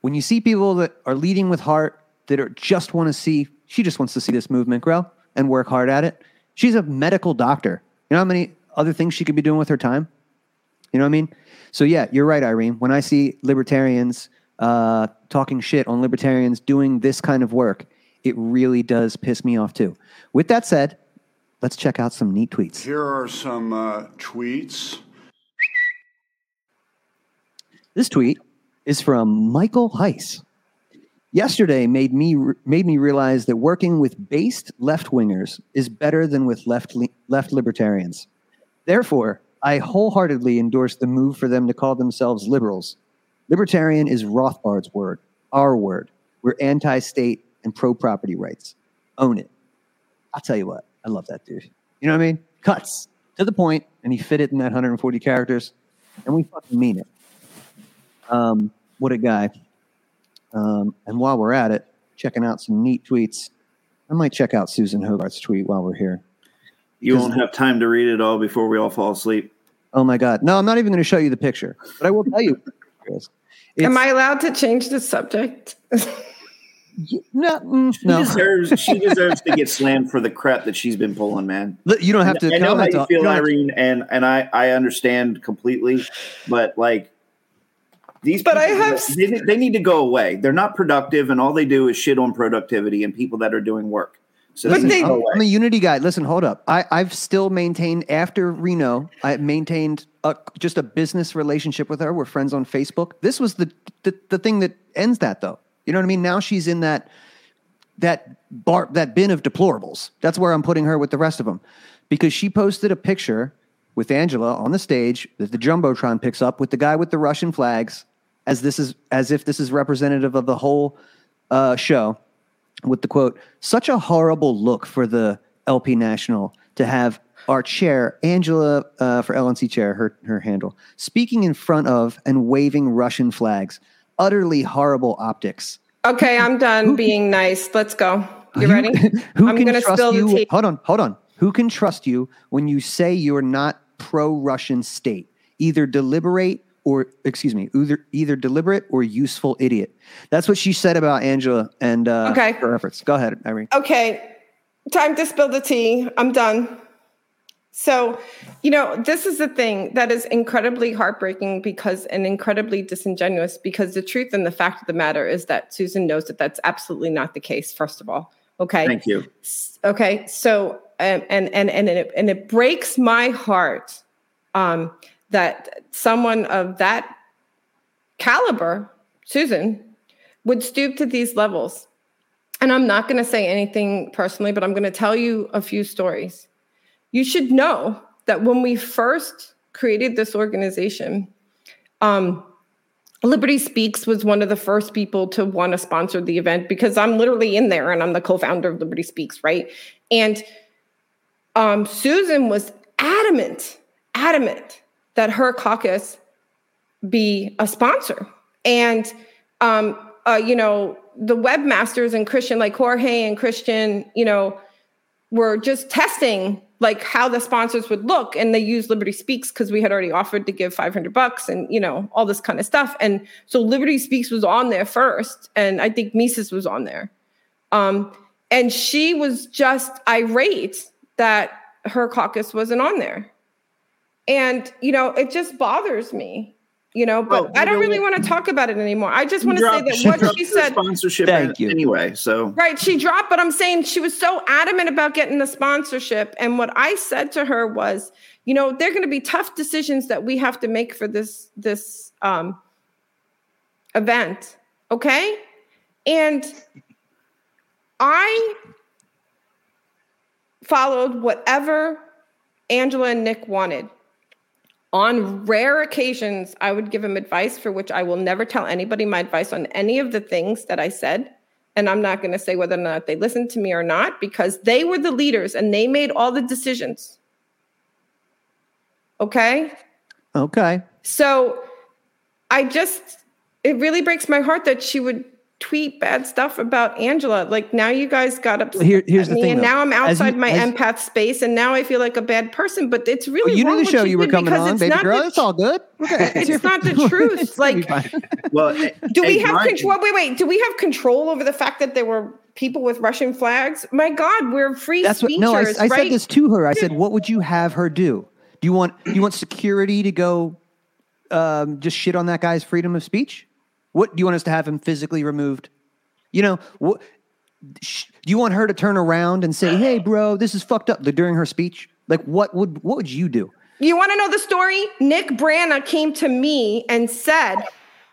when you see people that are leading with heart, that are just want to see, she just wants to see this movement grow and work hard at it. She's a medical doctor. You know how many other things she could be doing with her time? You know what I mean? So yeah, you're right, Irene. When I see libertarians uh, talking shit on libertarians doing this kind of work, it really does piss me off too. With that said, let's check out some neat tweets. Here are some uh, tweets. This tweet is from Michael Heise. Yesterday made me made me realize that working with based left wingers is better than with left left libertarians. Therefore, I wholeheartedly endorse the move for them to call themselves liberals. Libertarian is Rothbard's word, our word. We're anti-state and pro-property rights. Own it. I'll tell you what, I love that dude. You know what I mean? Cuts to the point, and he fit it in that 140 characters, and we fucking mean it. Um, what a guy. Um, and while we're at it, checking out some neat tweets, I might check out Susan Hogarth's tweet while we're here. You won't have time to read it all before we all fall asleep. Oh my God. No, I'm not even going to show you the picture, but I will tell you. Am I allowed to change the subject? no, mm, she deserves she deserves to get slammed for the crap that she's been pulling, man. You don't have to. I know how you feel, Irene, and and I I understand completely, but like these, but I have they, they need to go away. They're not productive, and all they do is shit on productivity and people that are doing work. So Listen, they, I'm, I'm, a unity guy. Listen, hold up. I, I've still maintained after Reno. I maintained a, just a business relationship with her. We're friends on Facebook. This was the, the the thing that ends that, though. You know what I mean? Now she's in that that bar that bin of deplorables. That's where I'm putting her with the rest of them, because she posted a picture with Angela on the stage that the jumbotron picks up with the guy with the Russian flags, as this is as if this is representative of the whole uh, show with the quote, such a horrible look for the LP National to have our chair, Angela uh, for LNC chair, her, her handle, speaking in front of and waving Russian flags. Utterly horrible optics. Okay, I'm done who, being nice. Let's go. You ready? Who I'm going to spill you, the tea. Hold on, hold on. Who can trust you when you say you're not pro Russian state? Either deliberate or excuse me, either either deliberate or useful idiot. That's what she said about Angela and uh, okay. her efforts. Go ahead, Irene. Okay, time to spill the tea. I'm done. So, you know, this is the thing that is incredibly heartbreaking because and incredibly disingenuous because the truth and the fact of the matter is that Susan knows that that's absolutely not the case. First of all, okay. Thank you. Okay, so um, and and and it, and it breaks my heart um, that someone of that caliber, Susan, would stoop to these levels. And I'm not going to say anything personally, but I'm going to tell you a few stories. You should know that when we first created this organization, um, Liberty Speaks was one of the first people to want to sponsor the event because I'm literally in there and I'm the co founder of Liberty Speaks, right? And um, Susan was adamant, adamant that her caucus be a sponsor. And, um, uh, you know, the webmasters and Christian, like Jorge and Christian, you know, were just testing like how the sponsors would look. And they used liberty speaks because we had already offered to give 500 bucks and you know all this kind of stuff. And so liberty speaks was on there first and i think mises was on there. Um, and she was just irate that her caucus wasn't on there and, you know, it just bothers me, you know, but well, I don't really want to talk about it anymore. I just want to say that what she said sponsorship Thank you. anyway. So Right, she dropped, but I'm saying she was so adamant about getting the sponsorship. And what I said to her was, you know, they're going to be tough decisions that we have to make for this this um event. Okay. And I followed whatever Angela and Nick wanted. On rare occasions, I would give him advice for which I will never tell anybody my advice on any of the things that I said. And I'm not going to say whether or not they listened to me or not because they were the leaders and they made all the decisions. Okay. Okay. So I just, it really breaks my heart that she would tweet bad stuff about Angela. Like now you guys got upset Here, here's at the me, thing, and though. now I'm outside you- my as- empath space, and now I feel like a bad person. But it's really Well, you knew the show you were coming on, baby girl. the It's all good. Okay. it's not the truth. Like, Well, do we have Brian- control? Wait, wait. Do we have control over the fact that there were people with Russian flags? My God, we're free That's what. No, I, I right? said this to her. I said, "What would you have her do? Do you want do you want security to go um, just shit on that guy's freedom of speech? What do you want us to have him physically removed? You know, what, sh- do you want her to turn around and say, "Hey, bro, this is fucked up" during her speech? Like, what would what would you do? You want to know the story? Nick Brana came to me and said,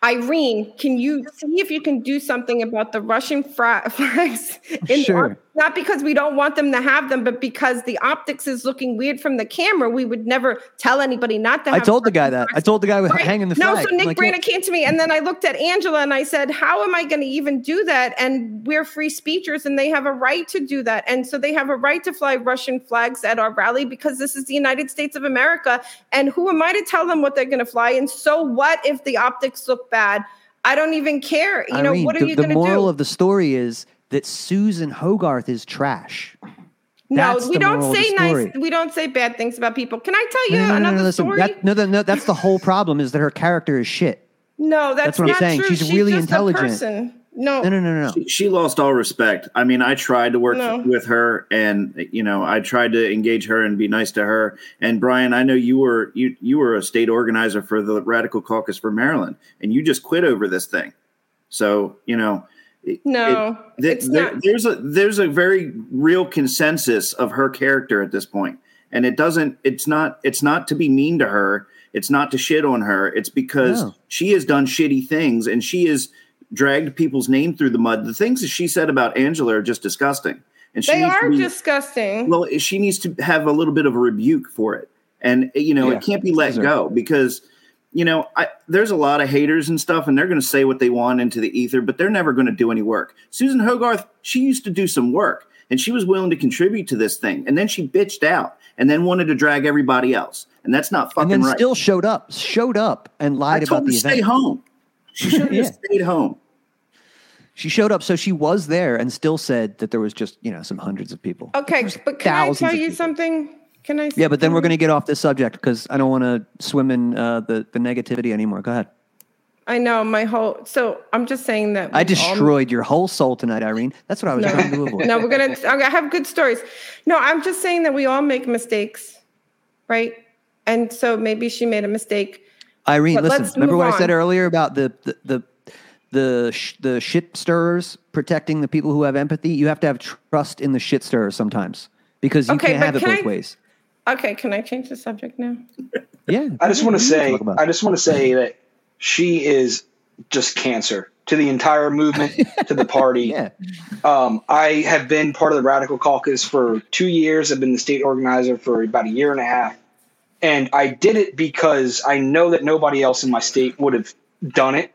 Irene, can you see if you can do something about the Russian fra- flags? In Sure. not because we don't want them to have them, but because the optics is looking weird from the camera. We would never tell anybody not to I told the guy that. I told the guy with Right. hanging the no, flag. so Nick like, came to me, and then I looked at Angela and I said, "How am I going to even do that?" And we're free speechers, and they have a right to do that, and so they have a right to fly Russian flags at our rally because this is the United States of America. And who am I to tell them what they're going to fly? And so what if the optics look bad? I don't even care. You know what are the, you going to do? The moral of the story is that Susan Hogarth is trash. no, That's we don't moral of the say nice. We don't say bad things about people. Can I tell you No, no, no, no, another no, listen, story? that- no, no, no, that's the whole problem is that her character is shit. no, that's, that's what I'm saying. true. She's really just intelligent. A person. No, No, no, no, no. She, she lost all respect. I mean, I tried to work No. with her, and you know, I tried to engage her and be nice to her. And Brian, I know you were you you were a state organizer for the Radical Caucus for Maryland, and you just quit over this thing. So you know, it- No, it- th- it's there- not. there's a there's a very real consensus of her character at this point, and it doesn't. It's not. It's not to be mean to her. It's not to shit on her. It's because No. she has done shitty things, and she has dragged people's name through the mud. The things that she said about Angela are just disgusting, and she They needs to are be- disgusting. well, she needs to have a little bit of a rebuke for it, and you know Yeah, it can't be let deserve go because you know I, there's a lot of haters and stuff, and they're going to say what they want into the ether, but they're never going to do any work. Susan Hogarth, she used to do some work, and she was willing to contribute to this thing, and then she bitched out, and then wanted to drag everybody else, and that's not fucking And then right. still showed up, showed up and I lied told about the to event. stay home. She should have Yeah. stayed home. She showed up, so she was there and still said that there was just, you know, some hundreds of people. Okay, but can I tell you people. something? Can I? Yeah, but then we're going to. to get off this subject because I don't want to swim in uh, the, the negativity anymore. Go ahead. I know my whole. So I'm just saying that I we all- destroyed your whole soul tonight, Irene. That's what I was No. trying to avoid. no, we're gonna. I have good stories. No, I'm just saying that we all make mistakes, right? And so maybe she made a mistake. Irene, But listen. Remember move what I said earlier about the the the the, sh- the shit stirrers protecting the people who have empathy? You have to have trust in the shit stirrers sometimes because you Okay, can't have it can both I- ways. Okay, can I change the subject now? Yeah. I just want to say, talk about it. I just want to say that she is just cancer to the entire movement, to the party. Yeah. Um, I have been part of the Radical Caucus for two years. I've been the state organizer for about a year and a half. And I did it because I know that nobody else in my state would have done it.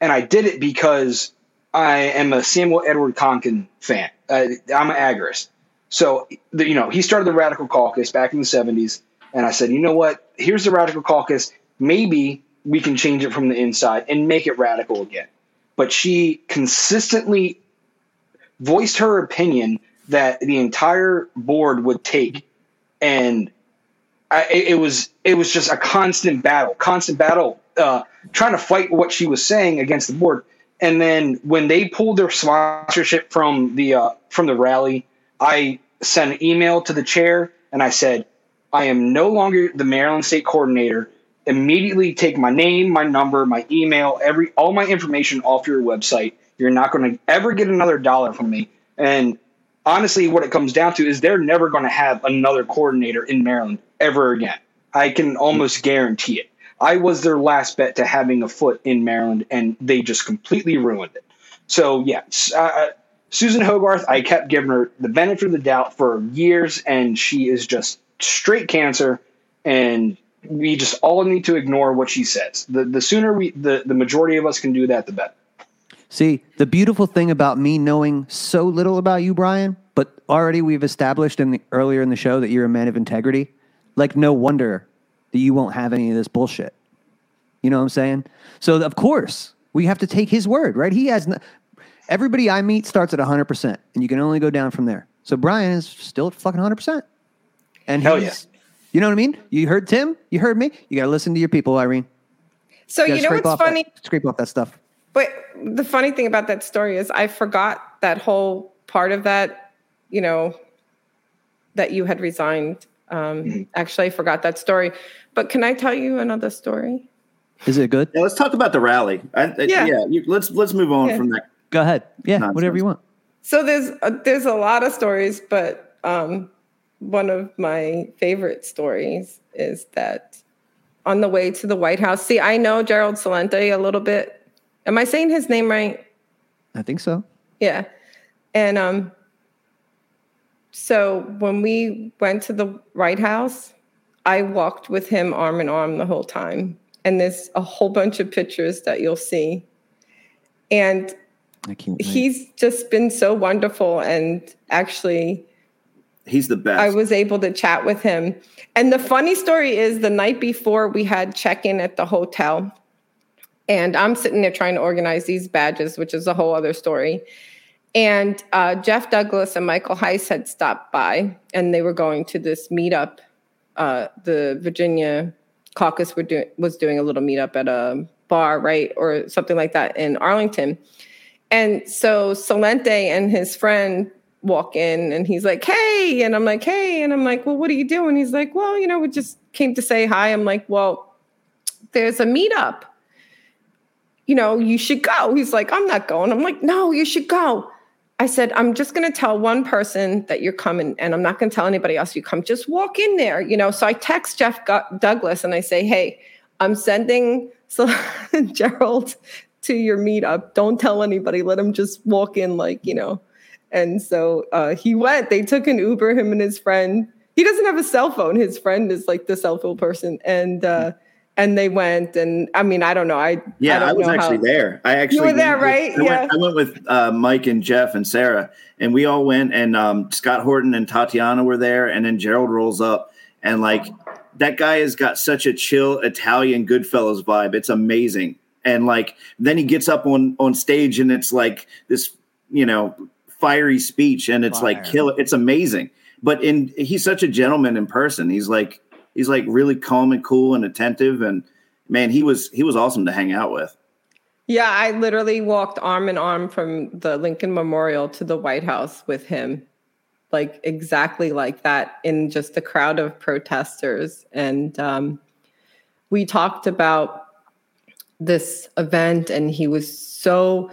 And I did it because I am a Samuel Edward Konkin fan. Uh, I'm an agorist. So, the, you know, he started the Radical Caucus back in the 70s. And I said, you know what? Here's the Radical Caucus. Maybe we can change it from the inside and make it radical again. But she consistently voiced her opinion that the entire board would take. And I, it was it was just a constant battle, constant battle, uh, trying to fight what she was saying against the board. And then when they pulled their sponsorship from the uh, from the rally, I sent an email to the chair and I said, I am no longer the Maryland State Coordinator. Immediately take my name, my number, my email, every all my information off your website. You're not going to ever get another dollar from me. And honestly, what it comes down to is they're never going to have another coordinator in Maryland ever again. I can almost guarantee it. I was their last bet to having a foot in Maryland, and they just completely ruined it. So yeah, uh, uh, Susan Hogarth, I kept giving her the benefit of the doubt for years, and she is just straight cancer, and we just all need to ignore what she says. The the sooner we the, the majority of us can do that, the better. See, the beautiful thing about me knowing so little about you, Brian, but already we've established in the, earlier in the show that you're a man of integrity. Like, no wonder that you won't have any of this bullshit. You know what I'm saying? So, of course, we have to take his word, right? He has everybody I meet starts at 100%, and you can only go down from there. So, Brian is still at fucking 100%. And Hell yeah. You know what I mean? You heard Tim, you heard me. You got to listen to your people, Irene. So, you, you know what's funny? That, scrape off that stuff. But the funny thing about that story is I forgot that whole part of that, you know, that you had resigned. Um, mm-hmm. Actually, I forgot that story. But can I tell you another story? Is it good? Yeah, let's talk about the rally. I, I, yeah, yeah you, let's let's move on yeah. from that. Go ahead. Yeah, nonsense. whatever you want. So there's a, there's a lot of stories, but um, one of my favorite stories is that on the way to the White House. See, I know Gerald Celente a little bit. Am I saying his name right? I think so. Yeah. And um so when we went to the White House, I walked with him arm in arm the whole time. And there's a whole bunch of pictures that you'll see. And he's just been so wonderful and actually He's the best. I was able to chat with him. And the funny story is the night before we had check in at the hotel, and I'm sitting there trying to organize these badges, which is a whole other story. And uh, Jeff Douglas and Michael Heise had stopped by, and they were going to this meetup. Uh, the Virginia caucus do- was doing a little meetup at a bar, right, or something like that in Arlington. And so Celente and his friend walk in and he's like, Hey, and I'm like, Hey, and I'm like, Well, what are you doing? He's like, Well, you know, we just came to say hi. I'm like, Well, there's a meetup. You know, you should go. He's like, I'm not going. I'm like, No, you should go. I said, I'm just going to tell one person that you're coming, and I'm not going to tell anybody else you come. Just walk in there, you know. So I text Jeff Douglas and I say, Hey, I'm sending Gerald to your meetup. Don't tell anybody. Let him just walk in, like, you know. And so uh, he went. They took an Uber, him and his friend. He doesn't have a cell phone. His friend is like the cell phone person, and uh, and they went. And I mean, I don't know. I yeah, I, I was actually how, there. I actually you were there, right? I yeah, went, I went with uh, Mike and Jeff and Sarah, and we all went. And um, Scott Horton and Tatiana were there, and then Gerald rolls up, and like that guy has got such a chill Italian Goodfellas vibe. It's amazing. And like then he gets up on on stage, and it's like this, you know fiery speech and it's Fire. like kill. It's amazing. But in he's such a gentleman in person. He's like he's like really calm and cool and attentive and man, he was he was awesome to hang out with. Yeah, I literally walked arm in arm from the Lincoln Memorial to the White House with him. Like exactly like that in just a crowd of protesters. And um, we talked about this event, and he was so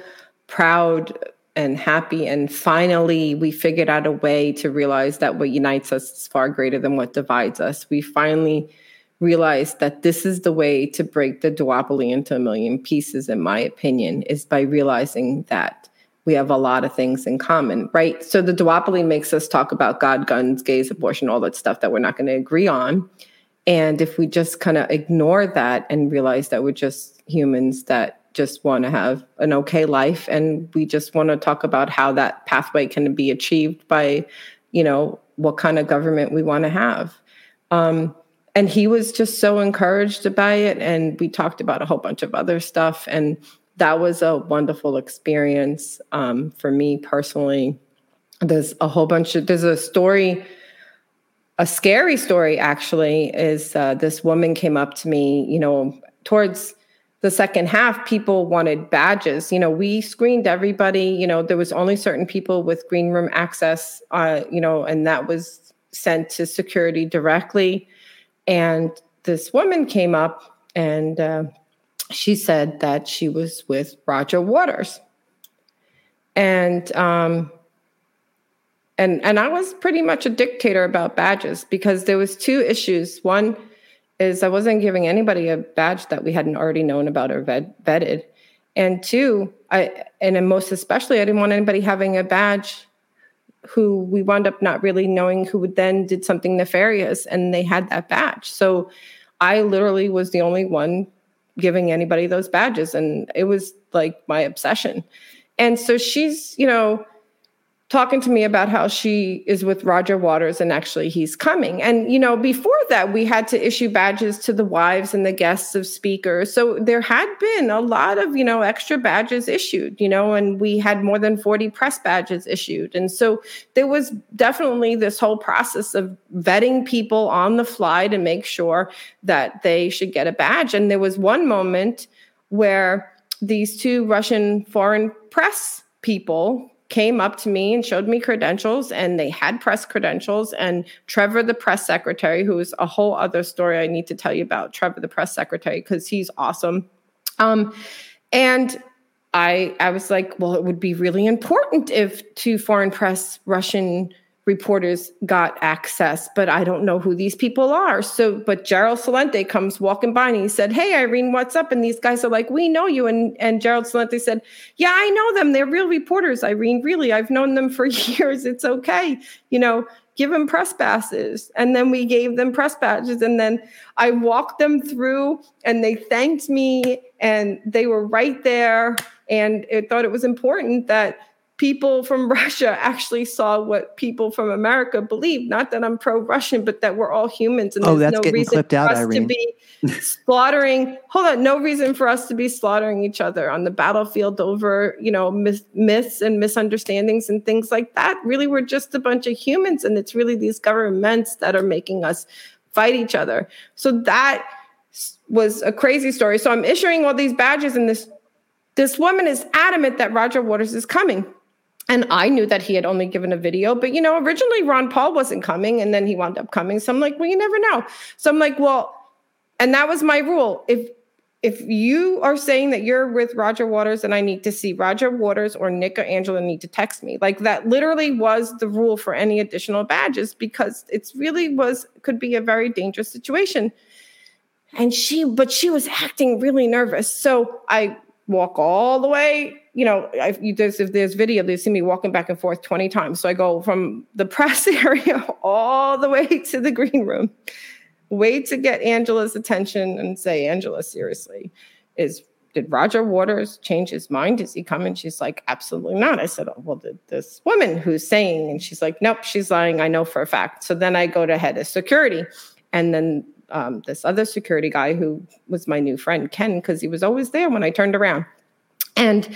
proud and happy. And finally, we figured out a way to realize that what unites us is far greater than what divides us. We finally realized that this is the way to break the duopoly into a million pieces, in my opinion, is by realizing that we have a lot of things in common, right? So the duopoly makes us talk about God, guns, gays, abortion, all that stuff that we're not going to agree on. And if we just kind of ignore that and realize that we're just humans that just want to have an okay life and we just want to talk about how that pathway can be achieved by you know what kind of government we want to have. Um, and he was just so encouraged by it and we talked about a whole bunch of other stuff and that was a wonderful experience um, for me personally. There's a whole bunch of there's a story a scary story actually is uh, this woman came up to me you know towards the second half, people wanted badges. You know, we screened everybody. You know, there was only certain people with green room access. Uh, you know, and that was sent to security directly. And this woman came up and uh, she said that she was with Roger Waters, and um, and and I was pretty much a dictator about badges because there was two issues. One is I wasn't giving anybody a badge that we hadn't already known about or vet, vetted. And two, I and most especially I didn't want anybody having a badge who we wound up not really knowing who would then did something nefarious and they had that badge. So I literally was the only one giving anybody those badges and it was like my obsession. And so she's, you know, talking to me about how she is with Roger Waters and actually he's coming. And, you know, before that, we had to issue badges to the wives and the guests of speakers. So there had been a lot of, you know, extra badges issued, you know, and we had more than 40 press badges issued. And so there was definitely this whole process of vetting people on the fly to make sure that they should get a badge. And there was one moment where these two Russian foreign press people came up to me and showed me credentials and they had press credentials and trevor the press secretary who is a whole other story i need to tell you about trevor the press secretary because he's awesome. Um, and i i was like well it would be really important if two foreign press russian reporters got access, but I don't know who these people are. So, but Gerald Celente comes walking by and he said, Hey, Irene, what's up? And these guys are like, We know you. And, and Gerald Celente said, Yeah, I know them. They're real reporters, Irene. Really, I've known them for years. It's okay. You know, give them press passes. And then we gave them press badges. And then I walked them through and they thanked me and they were right there. And it thought it was important that people from Russia actually saw what people from America believe. Not that I'm pro-Russian, but that we're all humans, and oh, there's no reason for out, us Irene. to be slaughtering. Hold on, no reason for us to be slaughtering each other on the battlefield over you know myth, myths and misunderstandings and things like that. Really, we're just a bunch of humans, and it's really these governments that are making us fight each other. So that was a crazy story. So I'm issuing all these badges, and this this woman is adamant that Roger Waters is coming. And I knew that he had only given a video, but you know, originally Ron Paul wasn't coming and then he wound up coming. So I'm like, well, you never know. So I'm like, well, and that was my rule. If if you are saying that you're with Roger Waters and I need to see Roger Waters or Nick or Angela need to text me. Like that literally was the rule for any additional badges because it's really was could be a very dangerous situation. And she, but she was acting really nervous. So I walk all the way you know, I, you, there's, if there's video, they see me walking back and forth 20 times. So I go from the press area all the way to the green room, wait to get Angela's attention and say, Angela, seriously, is did Roger Waters change his mind? Is he coming? She's like, absolutely not. I said, oh, well, did this woman who's saying, and she's like, nope, she's lying. I know for a fact. So then I go to head of security. And then um, this other security guy who was my new friend, Ken, because he was always there when I turned around. And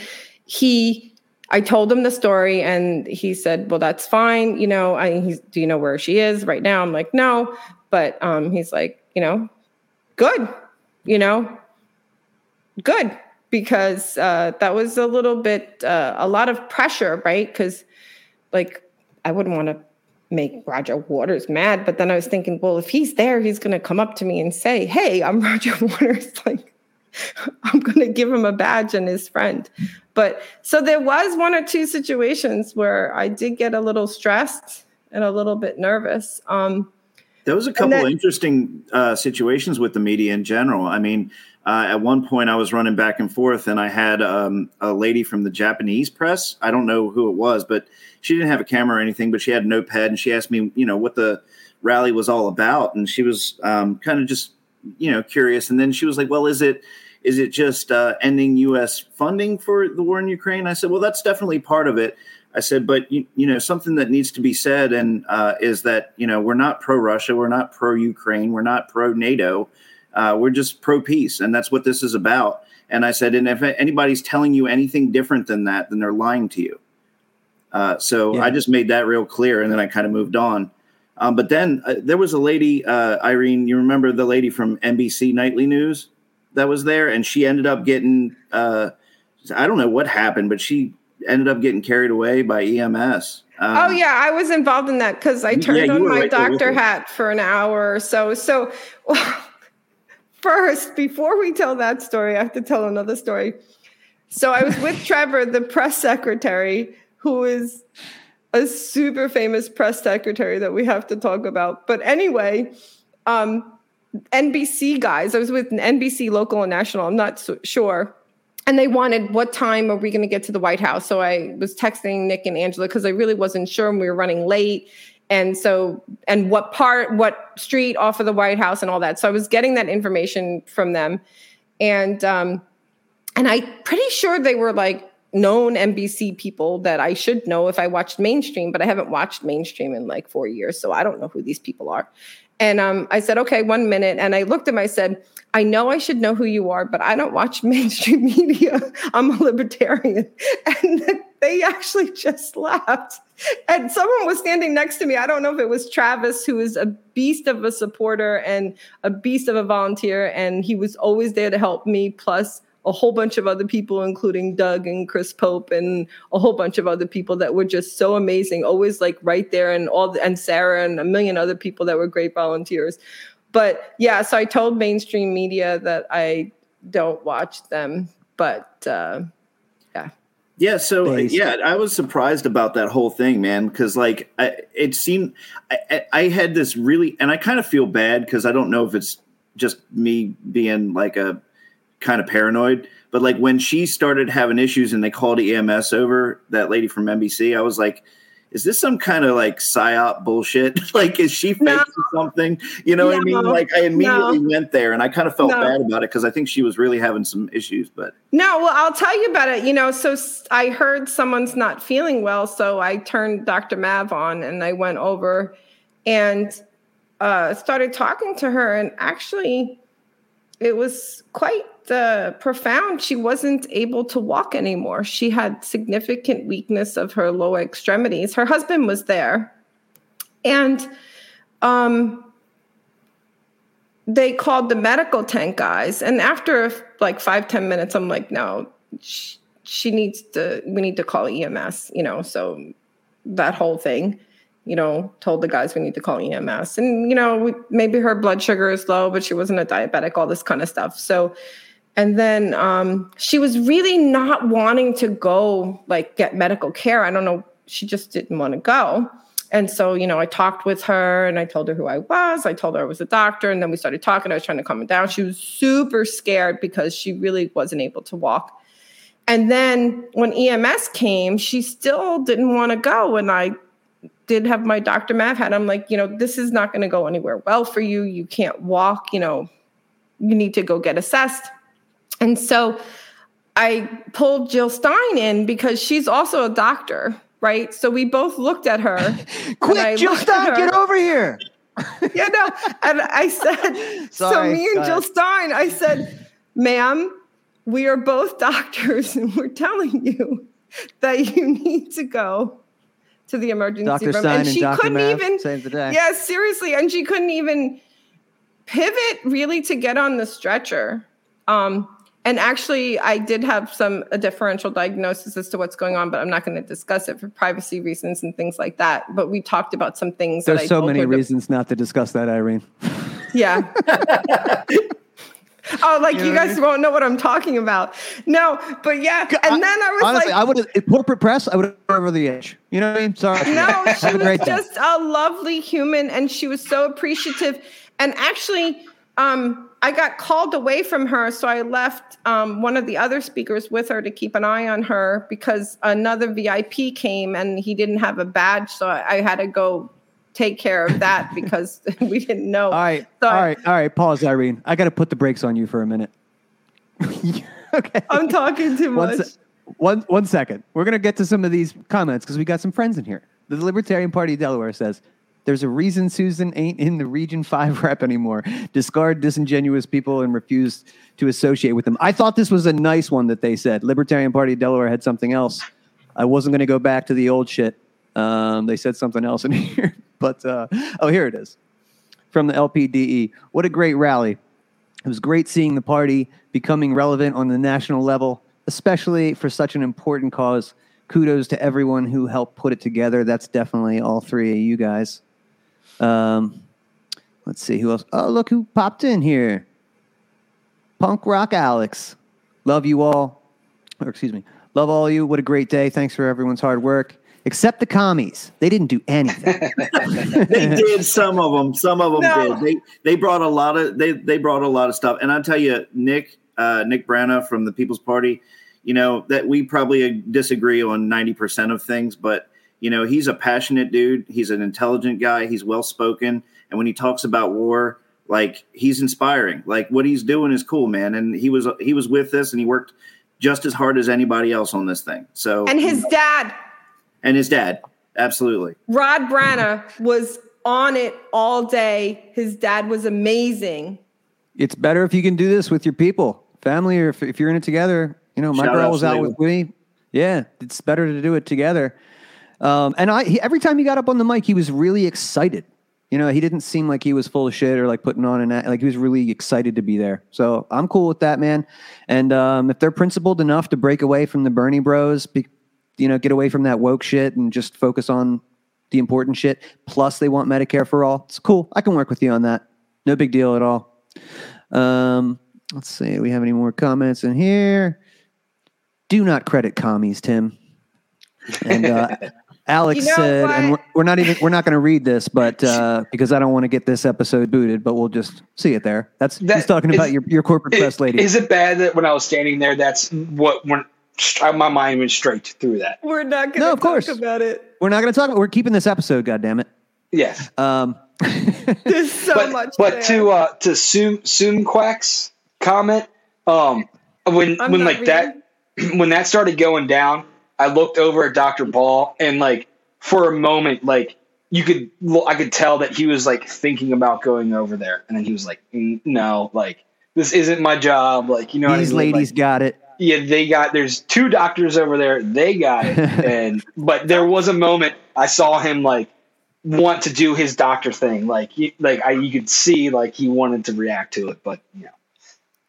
he I told him the story and he said, Well, that's fine. You know, I he's do you know where she is right now? I'm like, no. But um, he's like, you know, good, you know, good. Because uh, that was a little bit uh, a lot of pressure, right? Because like I wouldn't want to make Roger Waters mad, but then I was thinking, well, if he's there, he's gonna come up to me and say, Hey, I'm Roger Waters. Like I'm going to give him a badge and his friend. But so there was one or two situations where I did get a little stressed and a little bit nervous. Um, there was a couple then, of interesting uh, situations with the media in general. I mean, uh, at one point I was running back and forth, and I had um, a lady from the Japanese press. I don't know who it was, but she didn't have a camera or anything, but she had a notepad, and she asked me, you know, what the rally was all about, and she was um, kind of just, you know, curious. And then she was like, "Well, is it?" Is it just uh, ending U.S. funding for the war in Ukraine? I said, well, that's definitely part of it. I said, but you, you know, something that needs to be said and uh, is that you know we're not pro Russia, we're not pro Ukraine, we're not pro NATO, uh, we're just pro peace, and that's what this is about. And I said, and if anybody's telling you anything different than that, then they're lying to you. Uh, so yeah. I just made that real clear, and then I kind of moved on. Um, but then uh, there was a lady, uh, Irene. You remember the lady from NBC Nightly News? That was there, and she ended up getting uh, I don't know what happened, but she ended up getting carried away by EMS. Um, oh yeah, I was involved in that because I turned yeah, on my right doctor hat for an hour or so. So first, before we tell that story, I have to tell another story. So I was with Trevor, the press secretary, who is a super famous press secretary that we have to talk about. But anyway, um, NBC guys. I was with NBC local and national. I'm not so sure. And they wanted what time are we going to get to the White House? So I was texting Nick and Angela because I really wasn't sure and we were running late. And so, and what part, what street off of the White House and all that. So I was getting that information from them. And, um, and I'm pretty sure they were like known NBC people that I should know if I watched mainstream, but I haven't watched mainstream in like four years. So I don't know who these people are. And um, I said, okay, one minute. And I looked at him, I said, I know I should know who you are, but I don't watch mainstream media. I'm a libertarian. And they actually just laughed. And someone was standing next to me. I don't know if it was Travis, who is a beast of a supporter and a beast of a volunteer. And he was always there to help me. Plus, a whole bunch of other people, including Doug and Chris Pope and a whole bunch of other people that were just so amazing, always like right there, and all the, and Sarah and a million other people that were great volunteers. But yeah, so I told mainstream media that I don't watch them, but uh, yeah. Yeah, so uh, yeah, I was surprised about that whole thing, man, because like I, it seemed I, I had this really, and I kind of feel bad because I don't know if it's just me being like a kind of paranoid. But like when she started having issues and they called EMS over, that lady from NBC, I was like, is this some kind of like psyop bullshit? like, is she faking no. something? You know no. what I mean? Like, I immediately no. went there and I kind of felt bad about it because I think she was really having some issues. But no, well, I'll tell you about it. You know, so I heard someone's not feeling well. So I turned Dr. Mav on and I went over and uh, started talking to her. And actually, it was quite uh, profound. She wasn't able to walk anymore. She had significant weakness of her lower extremities. Her husband was there, and um, they called the medical tent guys. And after like five ten minutes, I'm like, no, she, she needs to. We need to call EMS. You know, so that whole thing you know, told the guys we need to call EMS. And, you know, we, maybe her blood sugar is low, but she wasn't a diabetic, all this kind of stuff. So and then um, she was really not wanting to go like get medical care. I don't know. She just didn't want to go. And so, you know, I talked with her and I told her who I was. I told her I was a doctor. And then we started talking. I was trying to calm her down. She was super scared because she really wasn't able to walk. And then when EMS came, she still didn't want to go. And I did have my Dr. Mav hat. I'm like, you know, this is not going to go anywhere well for you. You can't walk, you know, you need to go get assessed. And so I pulled Jill Stein in because she's also a doctor, right? So we both looked at her. Quick, Jill Stein, get over here. yeah, no. And I said, Sorry, so me and Jill Stein, I said, ma'am, we are both doctors and we're telling you that you need to go to the emergency Dr. room. Stein and she and couldn't Mav, even save the day. Yeah, seriously. And she couldn't even pivot really to get on the stretcher. Um, and actually, I did have some a differential diagnosis as to what's going on, but I'm not going to discuss it for privacy reasons and things like that. But we talked about some things. There's so many reasons not to discuss that, Irene. Yeah. oh, like you, you guys won't know what I'm talking about. No, but yeah. And then I was honestly, like, I would have corporate press. I would have over the edge. You know what I mean? Sorry. No, she was just a lovely human, and she was so appreciative. And actually, um, I got called away from her, so I left um, one of the other speakers with her to keep an eye on her because another VIP came and he didn't have a badge, so I, I had to go take care of that because we didn't know. All right, so all right, all right. Pause, Irene. I got to put the brakes on you for a minute. okay, I'm talking too much. One, se- one, one second. We're gonna get to some of these comments because we got some friends in here. The Libertarian Party of Delaware says there's a reason Susan ain't in the Region 5 rep anymore. Discard disingenuous people and refuse to associate with them. I thought this was a nice one that they said. Libertarian Party of Delaware had something else. I wasn't going to go back to the old shit. Um, they said something else in here. But, uh, oh, here it is from the LPDE. What a great rally. It was great seeing the party becoming relevant on the national level, especially for such an important cause. Kudos to everyone who helped put it together. That's definitely all three of you guys. Um, let's see who else. Oh, look who popped in here. Punk Rock Alex. Love you all. Or excuse me. Love all you. What a great day. Thanks for everyone's hard work. except the commies. They didn't do anything. they did some of them. Some of them No. did. They they brought a lot of they they brought a lot of stuff. And I'll tell you, Nick uh, Nick Brana from the People's Party, you know that we probably disagree on ninety percent of things, but you know he's a passionate dude. He's an intelligent guy. He's well spoken, and when he talks about war, like he's inspiring. Like what he's doing is cool, man. And he was he was with this, and he worked just as hard as anybody else on this thing. So And his dad, and his dad, absolutely. Rod Brana, was on it all day. His dad was amazing. it's better if you can do this with your people, family, or if, if you're in it together. You know, my Shout girl out was out with me. Yeah, it's better to do it together. Um, and I, he, every time he got up on the mic, he was really excited. You know, he didn't seem like he was full of shit or like putting on an act. Like he was really excited to be there. So I'm cool with that, man. And um, if they're principled enough to break away from the Bernie Bros, be, you know, get away from that woke shit and just focus on the important shit. Plus, they want Medicare for all. It's cool. I can work with you on that. No big deal at all. Um, let's see. We have any more comments in here? Do not credit commies, Tim. And uh, Alex You know said, and we're, we're not even we're not going to read this, but uh, because I don't want to get this episode booted, but we'll just see it there. That's he's That- talking about your, your corporate press lady. Is it bad that when I was standing there, that's what went my mind went straight through that? We're not going to No, of talk course. about it. we're not going to talk about. We're keeping this episode. God damn it. Yes. Um, There's so but, much. But there. to uh to Soon Soon Quack's comment, um when I'm when not like that when that started going down, I looked over at Dr. Paul and like for a moment, like you could well, I could tell that he was like thinking about going over there, and then he was like, "Mm, "No, like this isn't my job." Like you know, what I these mean? ladies Like, got it. yeah, they got. There's two doctors over there. They got it, and but there was a moment I saw him like want to do his doctor thing. Like, he, like I, you could see like he wanted to react to it, but you know.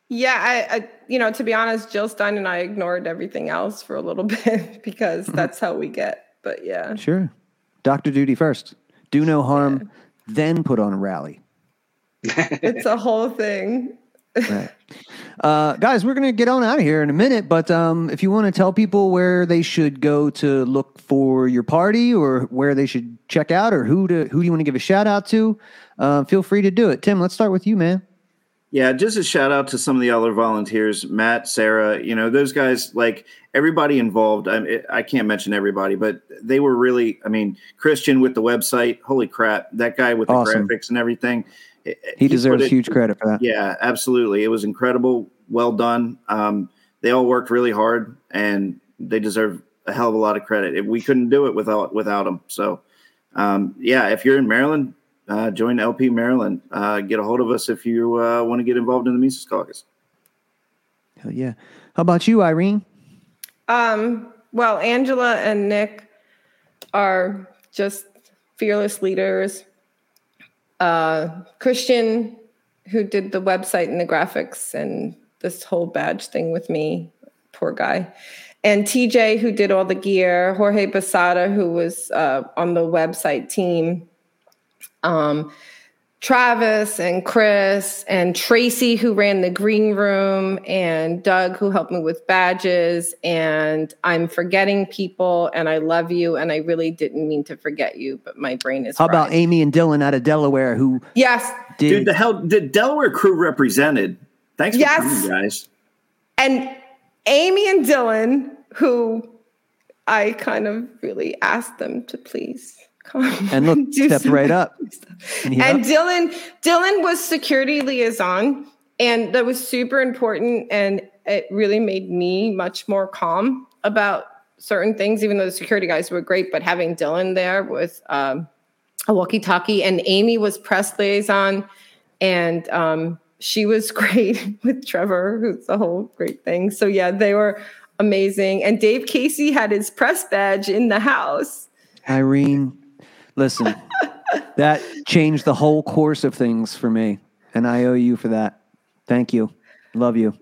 Yeah, I, I, you know, to be honest, Jill Stein and I ignored everything else for a little bit because that's how we get. But yeah, Sure. Doctor duty first. Do no harm, then put on a rally. it's a whole thing. Right. Uh, guys, we're going to get on out of here in a minute, but um, if you want to tell people where they should go to look for your party or where they should check out or who to who do you want to give a shout out to, uh, feel free to do it. Tim, let's start with you, man. Yeah, just a shout out to some of the other volunteers, Matt, Sarah. You know, those guys, like everybody involved. I, I can't mention everybody, but they were really. I mean, Christian with the website. Holy crap, that guy with the Awesome. graphics and everything. He deserves it- huge credit for that. Yeah, absolutely. It was incredible. Well done. Um, they all worked really hard, and they deserve a hell of a lot of credit. We couldn't do it without without them. So, um, yeah, if you're in Maryland, uh, join LP Maryland. Uh, get a hold of us if you uh, want to get involved in the Mises Caucus. Hell yeah. How about you, Irene? Um, well, Angela and Nick are just fearless leaders. Uh, Christian, who did the website and the graphics and this whole badge thing with me, poor guy. And TJ, who did all the gear, Jorge Basada, who was uh, on the website team, um, Travis and Chris and Tracy, who ran the green room, and Doug, who helped me with badges. And I'm forgetting people, and I love you, and I really didn't mean to forget you, but my brain is. How about. Amy and Dylan out of Delaware who Yes. did Dude, the hell, the Delaware crew represented. Thanks for Yes. coming, guys. And Amy and Dylan, who I kind of really asked them to please come and look stepped right up. And And. Dylan, Dylan was security liaison, and that was super important. And it really made me much more calm about certain things, even though the security guys were great. But having Dylan there with um, a walkie-talkie, and Amy was press liaison, and um, she was great with Trevor, who's the whole great thing. So yeah, they were amazing. And Dave Casey had his press badge in the house. Irene, listen, that changed the whole course of things for me, and I owe you for that. Thank you. Love you.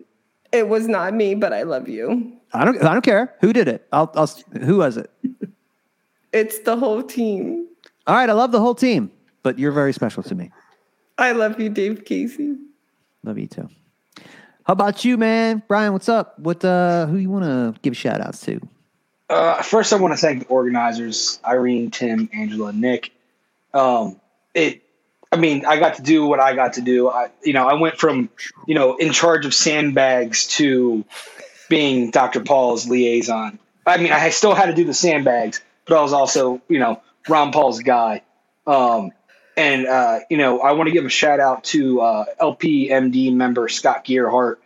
It was not me, but I love you. I don't. I don't care who did it. I'll. I'll who was it? It's the whole team. All right. I love the whole team, but you're very special to me. I love you, Dave Casey. Love you too. How about you, man? Brian, what's up? What? Uh, who you want to give shout outs to? Uh, first, I want to thank the organizers, Irene, Tim, Angela, Nick. Um, it, I mean, I got to do what I got to do. I, you know, I went from, you know, in charge of sandbags to being Dr. Paul's liaison. I mean, I still had to do the sandbags, but I was also, you know, Ron Paul's guy. Um, and uh, you know, I want to give a shout out to uh, LPMD member Scott Gearhart.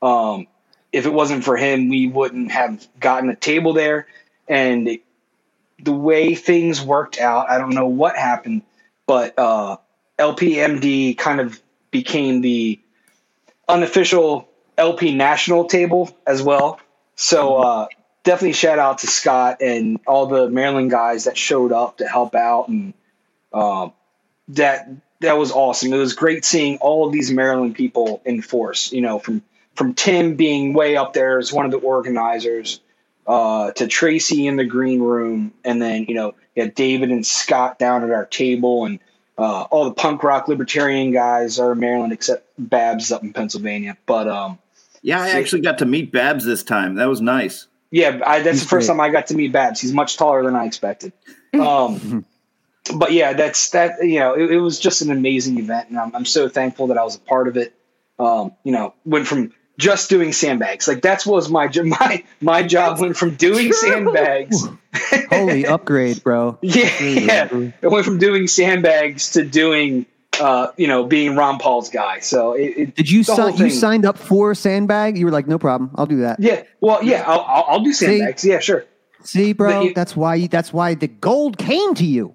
Um, if it wasn't for him, we wouldn't have gotten a table there. And the way things worked out, I don't know what happened, but uh, LPMD kind of became the unofficial LP national table as well. So uh, definitely shout out to Scott and all the Maryland guys that showed up to help out, and uh, that that was awesome. It was great seeing all of these Maryland people in force. You know, from from Tim being way up there as one of the organizers, uh, to Tracy in the green room, and then you know, you had David and Scott down at our table, and uh, all the punk rock libertarian guys are in Maryland except Babs up in Pennsylvania. But um, yeah, I actually got to meet Babs this time. That was nice. Yeah, I, that's He's the first great. time I got to meet Babs. He's much taller than I expected. Um, but yeah, that's that. You know, it, it, was just an amazing event, and I'm, I'm so thankful that I was a part of it. Um, you know, went from just doing sandbags. Like that's what was my my my job went from doing True. sandbags. Holy upgrade, bro! Yeah, yeah. It went from doing sandbags to doing uh, you know, being Ron Paul's guy. So it, it, did you sign? You signed up for sandbag? You were like, no problem, I'll do that. Yeah. Well, yeah, I'll, I'll, I'll do sandbags. See? Yeah, sure. See, bro, you, that's why you, that's why the gold came to you.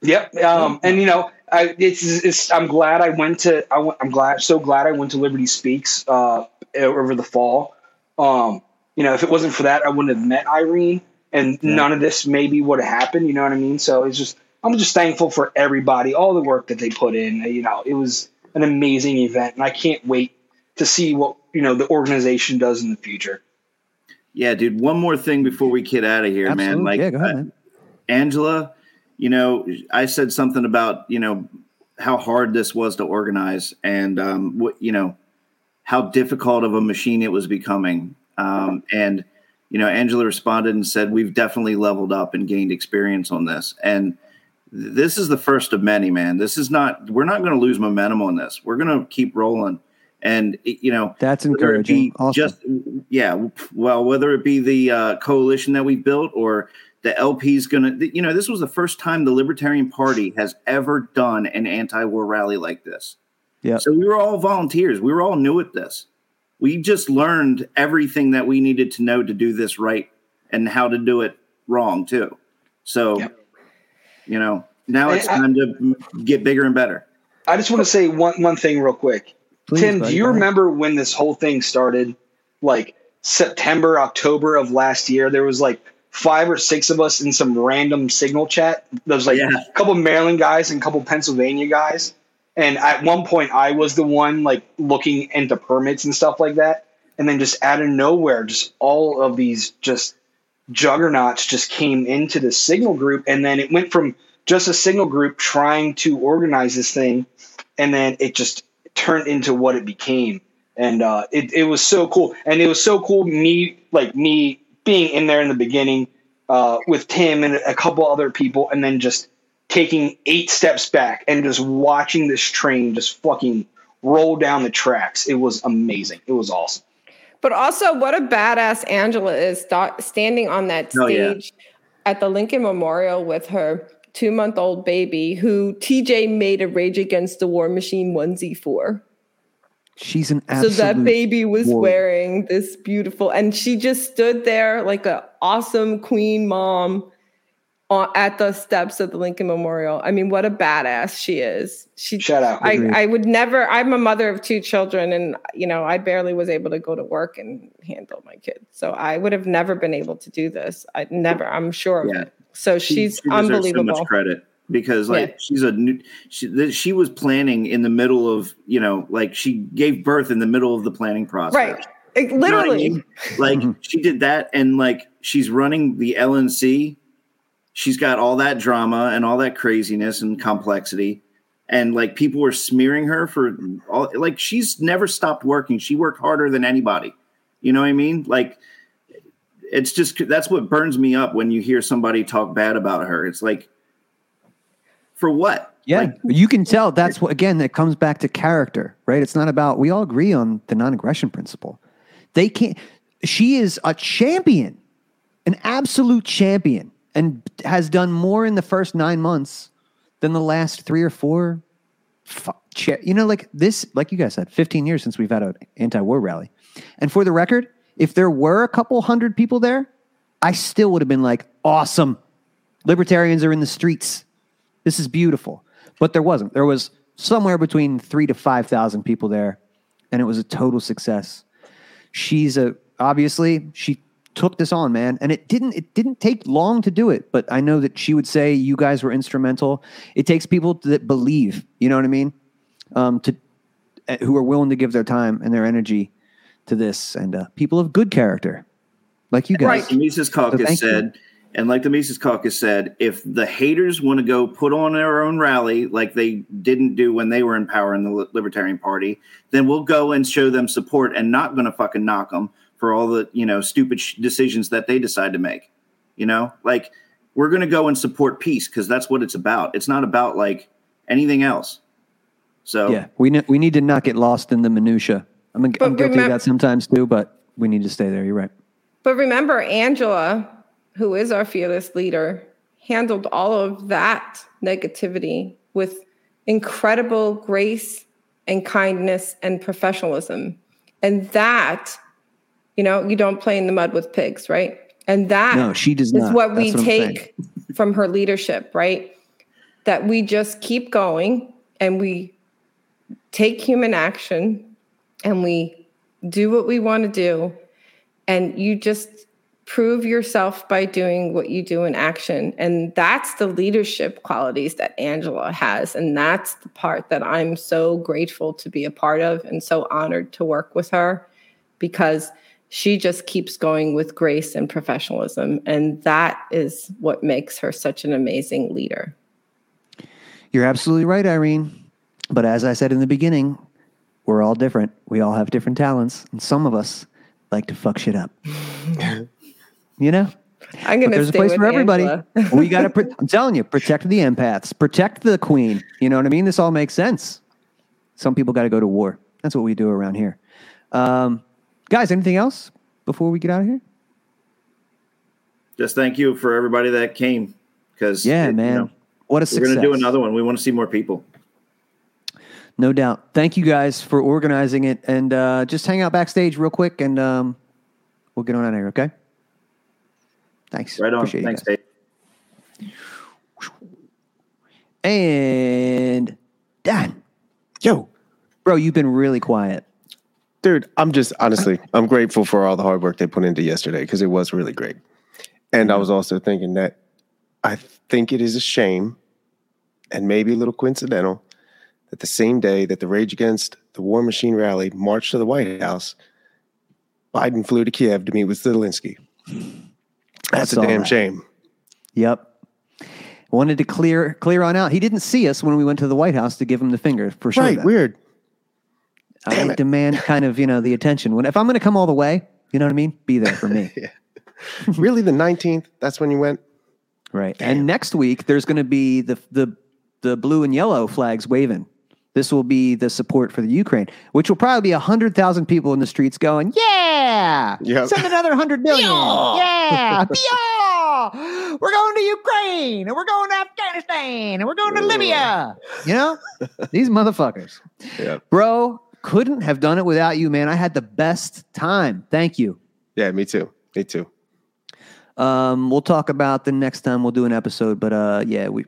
Yep. Um, and you know, I, it's, it's, I'm glad I went to, I am glad, so glad I went to Liberty Speaks, uh, over the fall. Um, you know, if it wasn't for that, I wouldn't have met Irene and yeah. none of this maybe would have happened. You know what I mean? So it's just, I'm just thankful for everybody, all the work that they put in. You know, it was an amazing event and I can't wait to see what, you know, the organization does in the future. Yeah, dude. One more thing before we get out of here, Absolutely. man. Like, yeah, ahead, man. Uh, Angela, you know, I said something about you know how hard this was to organize, and um, what you know how difficult of a machine it was becoming. Um, and you know, Angela responded and said, "We've definitely leveled up and gained experience on this." And this is the first of many, man. This is not. We're not going to lose momentum on this. We're going to keep rolling. And you know, that's encouraging. Awesome. Just yeah, well, whether it be the uh, coalition that we built or the LP's going to, you know, this was the first time the Libertarian Party has ever done an anti war rally like this. Yeah. So we were all volunteers. We were all new at this. We just learned everything that we needed to know to do this right and how to do it wrong too. So, yep. you know, now it's I, time to get bigger and better. I just want to say one, one thing real quick. Please, Tim, buddy, do you remember when this whole thing started? Like September, October of last year, there was like five or six of us in some random signal chat. There was like yeah. a couple Maryland guys and a couple Pennsylvania guys. And at one point, I was the one like looking into permits and stuff like that. And then just out of nowhere, just all of these just juggernauts just came into the signal group. And then it went from just a signal group trying to organize this thing. And then it just turned into what it became. And uh, it, it was so cool. And it was so cool, me, like me being in there in the beginning uh, with Tim and a couple other people, and then just taking eight steps back and just watching this train just fucking roll down the tracks. It was amazing. It was awesome. But also, what a badass Angela is st- standing on that stage oh, yeah. at the Lincoln Memorial with her two month old baby, who TJ made a Rage Against the War Machine onesie for. She's an so that baby was warrior. wearing this beautiful, and she just stood there like an awesome queen mom at the steps of the Lincoln Memorial. I mean, what a badass she is. She shout out. I, I would never. I'm a mother of two children, and you know, I barely was able to go to work and handle my kids. So I would have never been able to do this. I never. I'm sure of yeah. it. So she's she unbelievable. So much credit because like yeah. she's a new she, she was planning in the middle of you know like she gave birth in the middle of the planning process right like, literally you know I mean? like mm-hmm. she did that and like she's running the lnc she's got all that drama and all that craziness and complexity and like people were smearing her for all like she's never stopped working she worked harder than anybody you know what i mean like it's just that's what burns me up when you hear somebody talk bad about her. It's like, for what? Yeah, Like, you can tell that's what again that comes back to character, right? It's not about we all agree on the non-aggression principle. They can't she is a champion, an absolute champion and has done more in the first 9 months than the last 3 or 4 fu- you know like this like you guys said 15 years since we've had an anti-war rally. And for the record, if there were a couple hundred people there, I still would have been like awesome. Libertarians are in the streets. This is beautiful. But there wasn't. There was somewhere between three to 5,000 people there, and it was a total success. She's a, obviously, she took this on, man. And it didn't, it didn't take long to do it, but I know that she would say you guys were instrumental. It takes people that believe, you know what I mean? Um, to, uh, who are willing to give their time and their energy to this and uh, people of good character like you guys. Like the Mises Caucus you. said, and like the Mises Caucus said, if the haters want to go put on their own rally like they didn't do when they were in power in the Libertarian Party, then we'll go and show them support and not going to fucking knock them for all the you know stupid sh- decisions that they decide to make. You know, like we're going to go and support peace because that's what it's about. It's not about like anything else. So Yeah, we ne- we need to not get lost in the minutia. I'm, I'm guilty remem- of that sometimes too, but we need to stay there. You're right. But remember, Angela, who is our fearless leader, handled all of that negativity with incredible grace and kindness and professionalism. And that, you know, you don't play in the mud with pigs, right? And that No, she does is not. what we what take from her leadership, right? That we just keep going and we take human action and we do what we want to do and you just prove yourself by doing what you do in action and that's the leadership qualities that angela has and that's the part that i'm so grateful to be a part of and so honored to work with her because she just keeps going with grace and professionalism and that is what makes her such an amazing leader You're absolutely right, Irene. But as I said in the beginning, we're all different. We all have different talents, and some of us like to fuck shit up. you know. i'm But gonna there's a place for everybody. We got to. Pro- I'm telling you, protect the empaths, protect the queen. You know what I mean? This all makes sense. Some people got to go to war. That's what we do around here. Um, guys, anything else before we get out of here? just thank you for everybody that came because Yeah, man. What a success. we're going to do another one. We want to see more people. No doubt. Thank you guys for organizing it, and uh, just hang out backstage real quick, and um, we'll get on out of here. Okay. Thanks. Right on. Appreciate you Thanks, guys. Dave. And Dan, yo, bro, you've been really quiet. Dude, I'm just honestly, I'm grateful for all the hard work they put into yesterday because it was really great. And I was also thinking that I think it is a shame and maybe a little coincidental that the same day that the Rage Against the War Machine rally marched to the White House, Biden flew to Kiev to meet with Zelensky. That's a damn that. shame. Yep. Wanted to clear clear on out. He didn't see us when we went to the White House to give him the finger for sure. Right, weird. I demand kind of you know the attention. When if I'm going to come all the way, you know what I mean? Be there for me. really, the 19th? That's when you went? Right. And next week there's going to be the the the blue and yellow flags waving. This will be the support for the Ukraine, which will probably be hundred thousand people in the streets going, "Yeah, Yep. send another 100 million. yeah, yeah, we're going to Ukraine, and we're going to Afghanistan, and we're going to Libya." You know, these motherfuckers, Yeah. bro, couldn't have done it without you, man. I had the best time. Thank you. Yeah, me too. Me too. Um, we'll talk about the next time we'll do an episode, but uh, yeah, we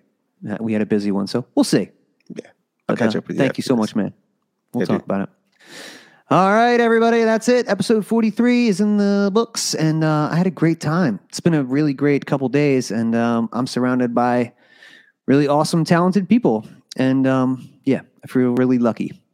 we had a busy one, so we'll see. Yeah, I'll But, catch uh, up with you. Thank you so this. much, man. We'll Yeah, talk dude. about it. All right, everybody, that's it. Episode 43 is in the books, and uh, I had a great time. It's been a really great couple days, and um, I'm surrounded by really awesome, talented people. And um, yeah, I feel really lucky,